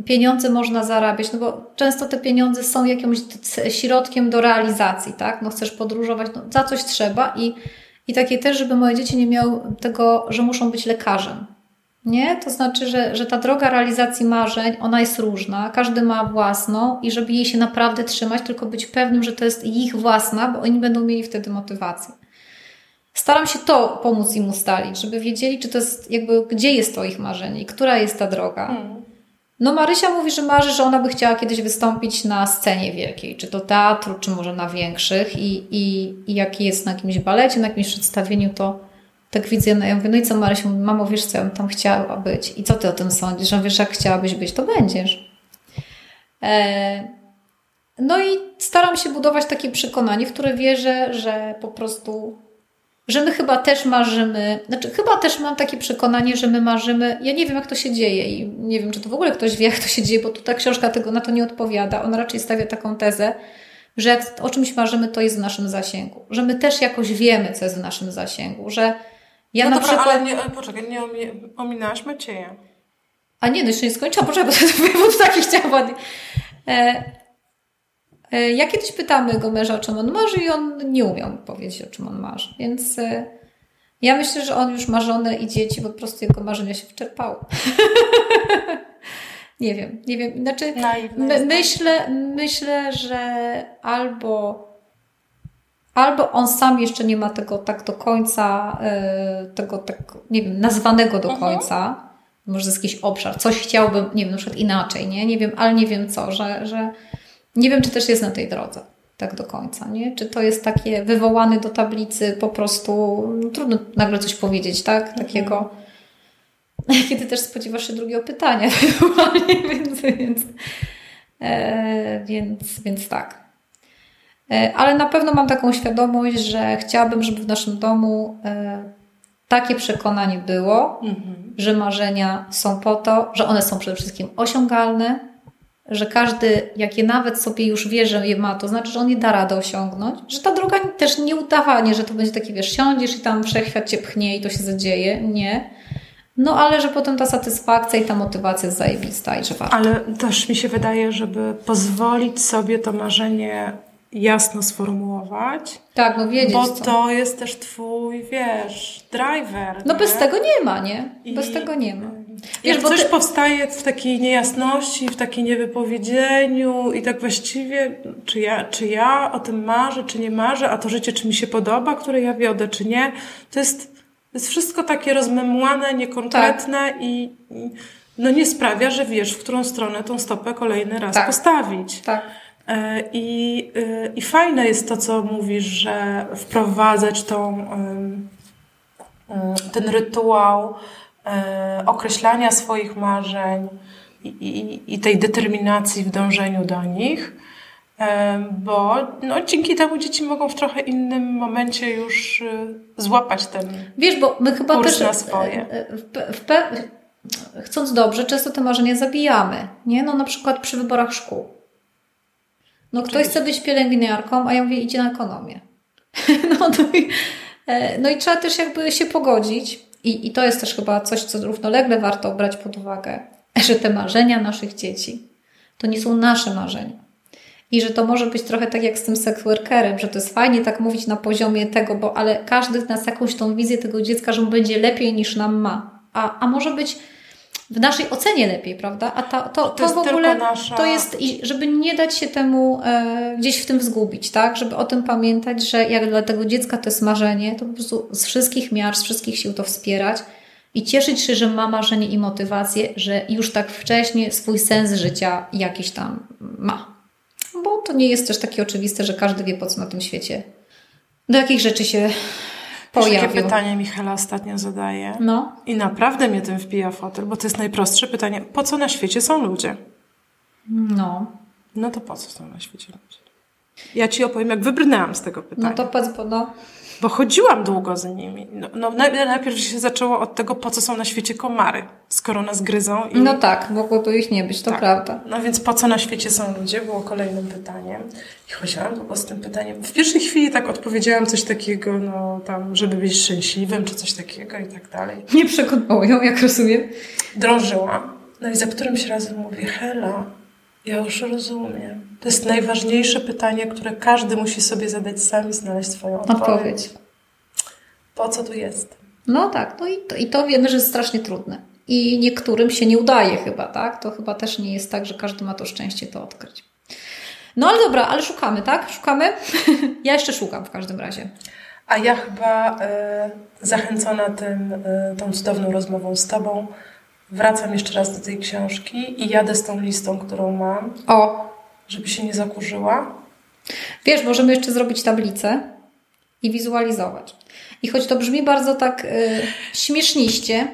B: pieniądze można zarabiać, no bo często te pieniądze są jakimś środkiem do realizacji, tak? No chcesz podróżować, no za coś trzeba i, i takie też, żeby moje dzieci nie miały tego, że muszą być lekarzem. Nie? To znaczy, że, że ta droga realizacji marzeń, ona jest różna, każdy ma własną i żeby jej się naprawdę trzymać, tylko być pewnym, że to jest ich własna, bo oni będą mieli wtedy motywację. Staram się to pomóc im ustalić, żeby wiedzieli, czy to jest jakby, gdzie jest to ich marzenie i która jest ta droga.
A: Hmm.
B: No Marysia mówi, że marzy, że ona by chciała kiedyś wystąpić na scenie wielkiej, czy to teatru, czy może na większych i, i, i jak jest na jakimś balecie, na jakimś przedstawieniu, to tak widzę, no ja mówię, no i co Marysia, mówi, mamo, wiesz co, ja bym tam chciała być i co ty o tym sądzisz? Że wiesz, jak chciałabyś być, to będziesz. E, no i staram się budować takie przekonanie, w które wierzę, że po prostu że my chyba też marzymy, znaczy chyba też mam takie przekonanie, że my marzymy, ja nie wiem jak to się dzieje i nie wiem, czy to w ogóle ktoś wie <laughs> jak to się dzieje, bo tu ta książka tego na to nie odpowiada, ona raczej stawia taką tezę, że jak o czymś marzymy, to jest w naszym zasięgu, że my też jakoś wiemy, co jest w naszym zasięgu, że ja
A: no
B: na
A: dobra,
B: przykład...
A: ale nie, poczekaj, nie omi- ominęłaś Macieja.
B: A nie, no jeszcze nie skończyłam, poczekaj, bo, bo taki chciałam e, ja kiedyś pytałam mojego męża, o czym on marzy i on nie umiał mi powiedzieć, o czym on marzy. Więc e, ja myślę, że on już ma żonę i dzieci, bo po prostu jego marzenia się wyczerpały. <laughs> nie wiem, nie wiem. Znaczy, my,
A: jest.
B: myślę, myślę, że albo albo on sam jeszcze nie ma tego tak do końca, e, tego tak, nie wiem, nazwanego do
A: Mhm.
B: końca. Może jest jakiś obszar, coś chciałbym, nie wiem, na przykład inaczej, nie? Nie wiem, ale nie wiem co, że, że nie wiem, czy też jest na tej drodze tak do końca, nie? Czy to jest takie wywołany do tablicy po prostu, no, trudno nagle coś powiedzieć, tak? Takiego, <laughs> kiedy też spodziewasz się drugiego pytania <laughs> ewentualnie, więc, więc, e, więc, więc tak. E, Ale na pewno mam taką świadomość, że chciałabym, żeby w naszym domu e, takie przekonanie było,
A: Mhm.
B: że marzenia są po to, że one są przede wszystkim osiągalne, że każdy, jak je nawet sobie już wie, że je ma, to znaczy, że on je da radę osiągnąć, że ta droga też nie udawanie, że to będzie takie, wiesz, siądziesz i tam wszechświat cię pchnie i to się zadzieje. Nie. No ale że potem ta satysfakcja i ta motywacja jest zajebista i że warto.
A: Ale też mi się wydaje, żeby pozwolić sobie to marzenie jasno sformułować,
B: Tak, no wiedzieć
A: bo
B: co.
A: to jest też twój, wiesz, driver.
B: No
A: nie?
B: bez tego nie ma, nie? Bez
A: I-
B: tego nie ma.
A: Jak
B: Wiesz, bo
A: coś
B: ty-
A: powstaje w takiej niejasności, w takim niewypowiedzeniu i tak właściwie, czy ja, czy ja o tym marzę, czy nie marzę, a to życie, czy mi się podoba, które ja wiodę, czy nie, to jest, to jest wszystko takie rozmemłane, niekonkretne
B: Tak.
A: i, i no nie sprawia, że wiesz, w którą stronę tą stopę kolejny raz
B: Tak.
A: postawić.
B: Tak.
A: E, I, y, I fajne jest to, co mówisz, że wprowadzać tą, ym, ten rytuał e, określania swoich marzeń i, i, i tej determinacji w dążeniu do nich, e, bo no, dzięki temu dzieci mogą w trochę innym momencie już y, złapać ten.
B: Wiesz, bo my chyba
A: Kurs
B: też
A: na swoje.
B: e, e, w, w, pe- chcąc dobrze, często te marzenia zabijamy. Nie? No na przykład przy wyborach szkół. No ktoś chce być pielęgniarką, a ja mówię, idzie na ekonomię. <laughs> No, no, i, e, no i trzeba też jakby się pogodzić i, i to jest też chyba coś, co równolegle warto brać pod uwagę, że te marzenia naszych dzieci to nie są nasze marzenia. I że to może być trochę tak jak z tym sex workerem, że to jest fajnie tak mówić na poziomie tego, bo ale każdy z nas jakąś tą wizję tego dziecka, że mu będzie lepiej niż nam ma. A, a może być w naszej ocenie lepiej, prawda? A ta, to, to,
A: jest
B: w ogóle
A: nasza-
B: to jest, żeby nie dać się temu e, gdzieś w tym zgubić, tak? Żeby o tym pamiętać, że jak dla tego dziecka to jest marzenie, to po prostu z wszystkich miar, z wszystkich sił to wspierać i cieszyć się, że ma marzenie i motywację, że już tak wcześnie swój sens życia jakiś tam ma. Bo to nie jest też takie oczywiste, że każdy wie, po co na tym świecie, do jakich rzeczy się Pojawił.
A: pytanie Michała ostatnio zadaje?
B: No,
A: I naprawdę mnie tym wpija w fotel, bo to jest najprostsze pytanie. Po co na świecie są ludzie?
B: no.
A: No to po co są na świecie ludzie? Ja ci opowiem, jak wybrnęłam z tego pytania.
B: No to bo no,
A: Bo chodziłam długo z nimi. No, no, naj- najpierw się zaczęło od tego, po co są na świecie komary, skoro nas gryzą. I...
B: no tak, mogło tu ich nie być, to
A: Tak.
B: prawda.
A: No więc po co na świecie są ludzie, było kolejnym pytaniem. I chodziłam długo z tym pytaniem. W pierwszej chwili tak odpowiedziałam coś takiego, no tam, żeby być szczęśliwym, czy coś takiego i tak dalej.
B: Nie przekonało ją, jak rozumiem.
A: drążyłam. No i za którymś razem mówię, Hela, ja już rozumiem. To jest najważniejsze pytanie, które każdy musi sobie zadać sam i znaleźć swoją odpowiedź.
B: Odpowiedź.
A: Po co tu jest?
B: No tak, no i to, i to wiemy, że jest strasznie trudne. I niektórym się nie udaje chyba, tak? To chyba też nie jest tak, że każdy ma to szczęście to odkryć. No ale dobra, ale szukamy, tak? Szukamy? <laughs> ja jeszcze szukam w każdym razie.
A: A ja chyba e, zachęcona tym, e, tą cudowną rozmową z Tobą, wracam jeszcze raz do tej książki i jadę z tą listą, którą mam,
B: O,
A: żeby się nie zakurzyła.
B: wiesz, możemy jeszcze zrobić tablicę i wizualizować. I choć to brzmi bardzo tak y, śmieszniście,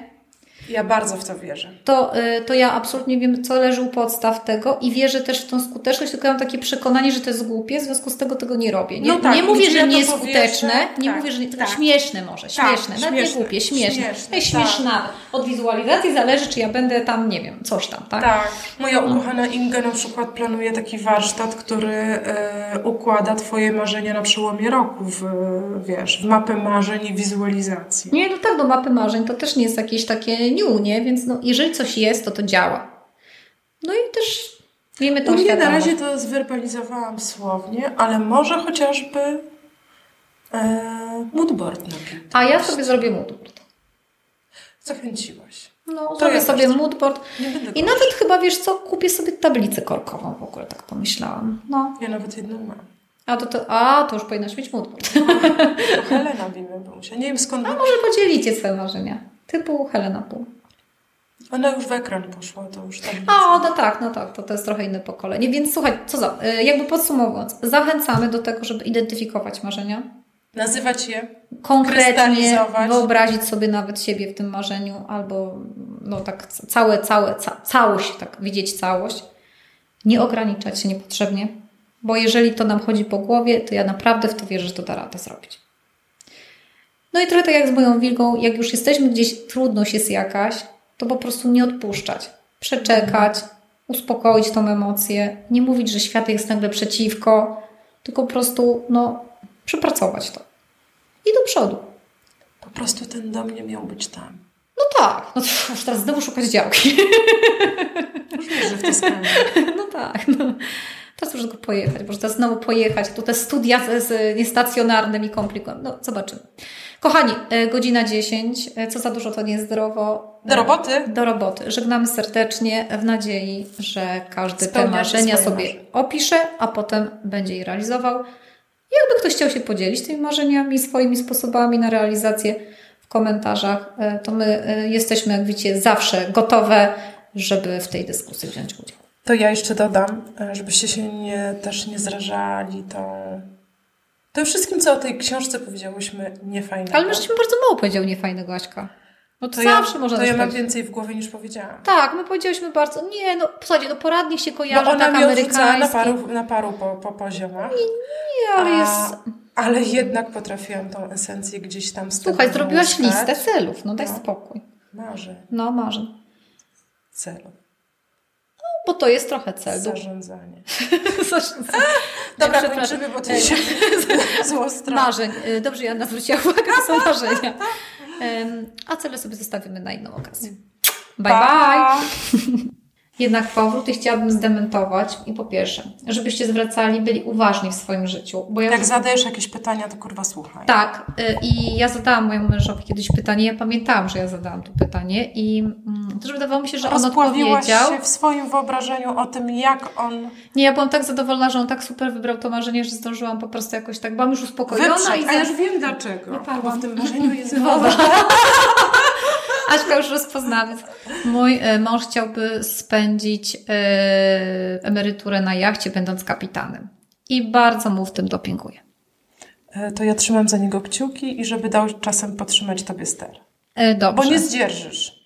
A: Ja bardzo w to wierzę.
B: to, y, to ja absolutnie wiem, co leży u podstaw tego i wierzę też w tą skuteczność, tylko mam takie przekonanie, że to jest głupie, w związku z tego tego nie robię. Nie,
A: No tak,
B: nie mówię, że
A: ja
B: nie jest skuteczne, nie
A: tak,
B: mówię, że nie, tylko
A: tak.
B: śmieszne może,
A: Tak,
B: śmieszne, nawet nie głupie, śmieszne.
A: śmieszne, tak.
B: śmieszne. Od wizualizacji zależy, czy ja będę tam, nie wiem, coś tam, tak?
A: Tak. Moja ukochana Inga na przykład planuje taki warsztat, który e, układa Twoje marzenia na przełomie roku w, wiesz, w mapę marzeń i wizualizacji.
B: Nie, no tak, do mapy marzeń to też nie jest jakieś takie niu, nie? Więc no, jeżeli coś jest, to to działa. No i też wiemy
A: U
B: tą
A: mnie na
B: świadomość.
A: razie to zwerbalizowałam słownie, ale może chociażby e, moodboard na
B: A ja sobie zrobię moodboard.
A: Zachęciłaś.
B: No,
A: To
B: zrobię
A: ja
B: sobie
A: też.
B: moodboard. I nawet chyba, wiesz co, kupię sobie tablicę korkową w ogóle, tak pomyślałam. No,
A: Ja nawet jedną mam.
B: a to, to, a, to już powinnaś mieć moodboard.
A: To <laughs> Helena Bimy Bumusia. Nie wiem skąd...
B: A może podzielicie swoje marzenia. Typu Helena Pół.
A: Ona już w ekran poszła, to już tam...
B: A, no tak, no tak, to, to jest trochę inne pokolenie. Więc słuchaj, co za, y, jakby podsumowując, zachęcamy do tego, żeby identyfikować marzenia,
A: Nazywać je
B: konkretnie wyobrazić sobie nawet siebie w tym marzeniu, albo no tak całe, całe, ca, całość, tak widzieć całość. Nie ograniczać się niepotrzebnie, bo jeżeli to nam chodzi po głowie, to ja naprawdę w to wierzę, że to da radę zrobić. No i trochę tak jak z moją wilgą, jak już jesteśmy gdzieś, trudność jest jakaś, to po prostu nie odpuszczać. Przeczekać, uspokoić tą emocję, nie mówić, że świat jest nagle przeciwko, tylko po prostu no, przepracować to. I do przodu.
A: Po prostu ten dom nie miał być tam.
B: No tak, no to już teraz znowu szukać działki.
A: Już że w Toskanii. <laughs>
B: No tak, no. Teraz już tylko pojechać, może teraz znowu pojechać. Tu te studia z, z niestacjonarnym i komplikują. No, zobaczymy. Kochani, e, godzina 10. E, co za dużo, to niezdrowo.
A: Do roboty?
B: Do roboty. Żegnamy serdecznie w nadziei, że każdy te marzenia sobie
A: marzenia.
B: opisze, a potem będzie je realizował. Jakby ktoś chciał się podzielić tymi marzeniami, swoimi sposobami na realizację w komentarzach, e, to my jesteśmy, jak widzicie, zawsze gotowe, żeby w tej dyskusji wziąć udział.
A: To ja jeszcze dodam, e, żebyście się nie, też nie zrażali tą... Tym wszystkim, co o tej książce powiedziałyśmy, niefajnego.
B: Ale my żeśmy bardzo mało powiedział niefajnego, Aśka. No to,
A: to
B: zawsze
A: ja,
B: można
A: To ja mam
B: powiedzieć.
A: więcej w głowie niż powiedziałam.
B: Tak, my powiedziałyśmy bardzo. Nie, no słuchajcie, no poradnik się
A: Bo
B: kojarzy
A: ona
B: tak amerykański.
A: na paru, na paru po, po poziomach.
B: Nie, ale
A: A-
B: jest.
A: Ale jednak potrafiłam tą esencję gdzieś tam z
B: Słuchaj, zrobiłaś listę celów, no daj
A: No.
B: spokój.
A: Marzeń,
B: No, marzeń.
A: celów,
B: Bo to jest trochę cel.
A: zarządzanie. <laughs>
B: Zarządzanie. <laughs>
A: Dobra,
B: Przepraszam.
A: kończymy, bo to się <laughs> zło.
B: Marzeń. Y, Dobrze, Joanna zwróciła uwagę, to są marzenia. A cele sobie zostawimy na inną okazję. Bye, bye.
A: Pa!
B: Jednak powrót i chciałabym zdementować i po pierwsze, żebyście zwracali, byli uważni w swoim życiu. Bo ja
A: Jak zadajesz jakieś pytania, to kurwa słuchaj.
B: Tak, y, i ja zadałam mojemu mężowi kiedyś pytanie, ja pamiętałam, że ja zadałam to pytanie i mm, też wydawało mi się, że on odpowiedział.
A: się w swoim wyobrażeniu o tym, jak on
B: Nie, ja byłam tak zadowolona, że on tak super wybrał to marzenie, że zdążyłam po prostu jakoś tak, byłam już uspokojona
A: wyprzedł.
B: i
A: A ja
B: za...
A: już wiem dlaczego.
B: Wypadłam.
A: Bo w tym marzeniu jest
B: Woda. <laughs> <laughs> Aśka już rozpoznamy. Mój e, mąż chciałby spędzić e, emeryturę na jachcie, będąc kapitanem. I bardzo mu w tym dopinguję.
A: E, To ja trzymam za niego kciuki i żeby dał czasem podtrzymać tobie ster.
B: E, dobrze.
A: Bo nie zdzierżysz.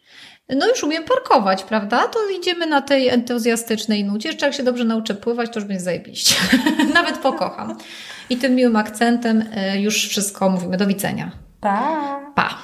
B: No już umiem parkować, prawda? To idziemy na tej entuzjastycznej nucie. Jeszcze jak się dobrze nauczę pływać, to już będzie zajebiście. <laughs> Nawet pokocham. I tym miłym akcentem już wszystko mówimy. Do widzenia.
A: Pa!
B: Pa!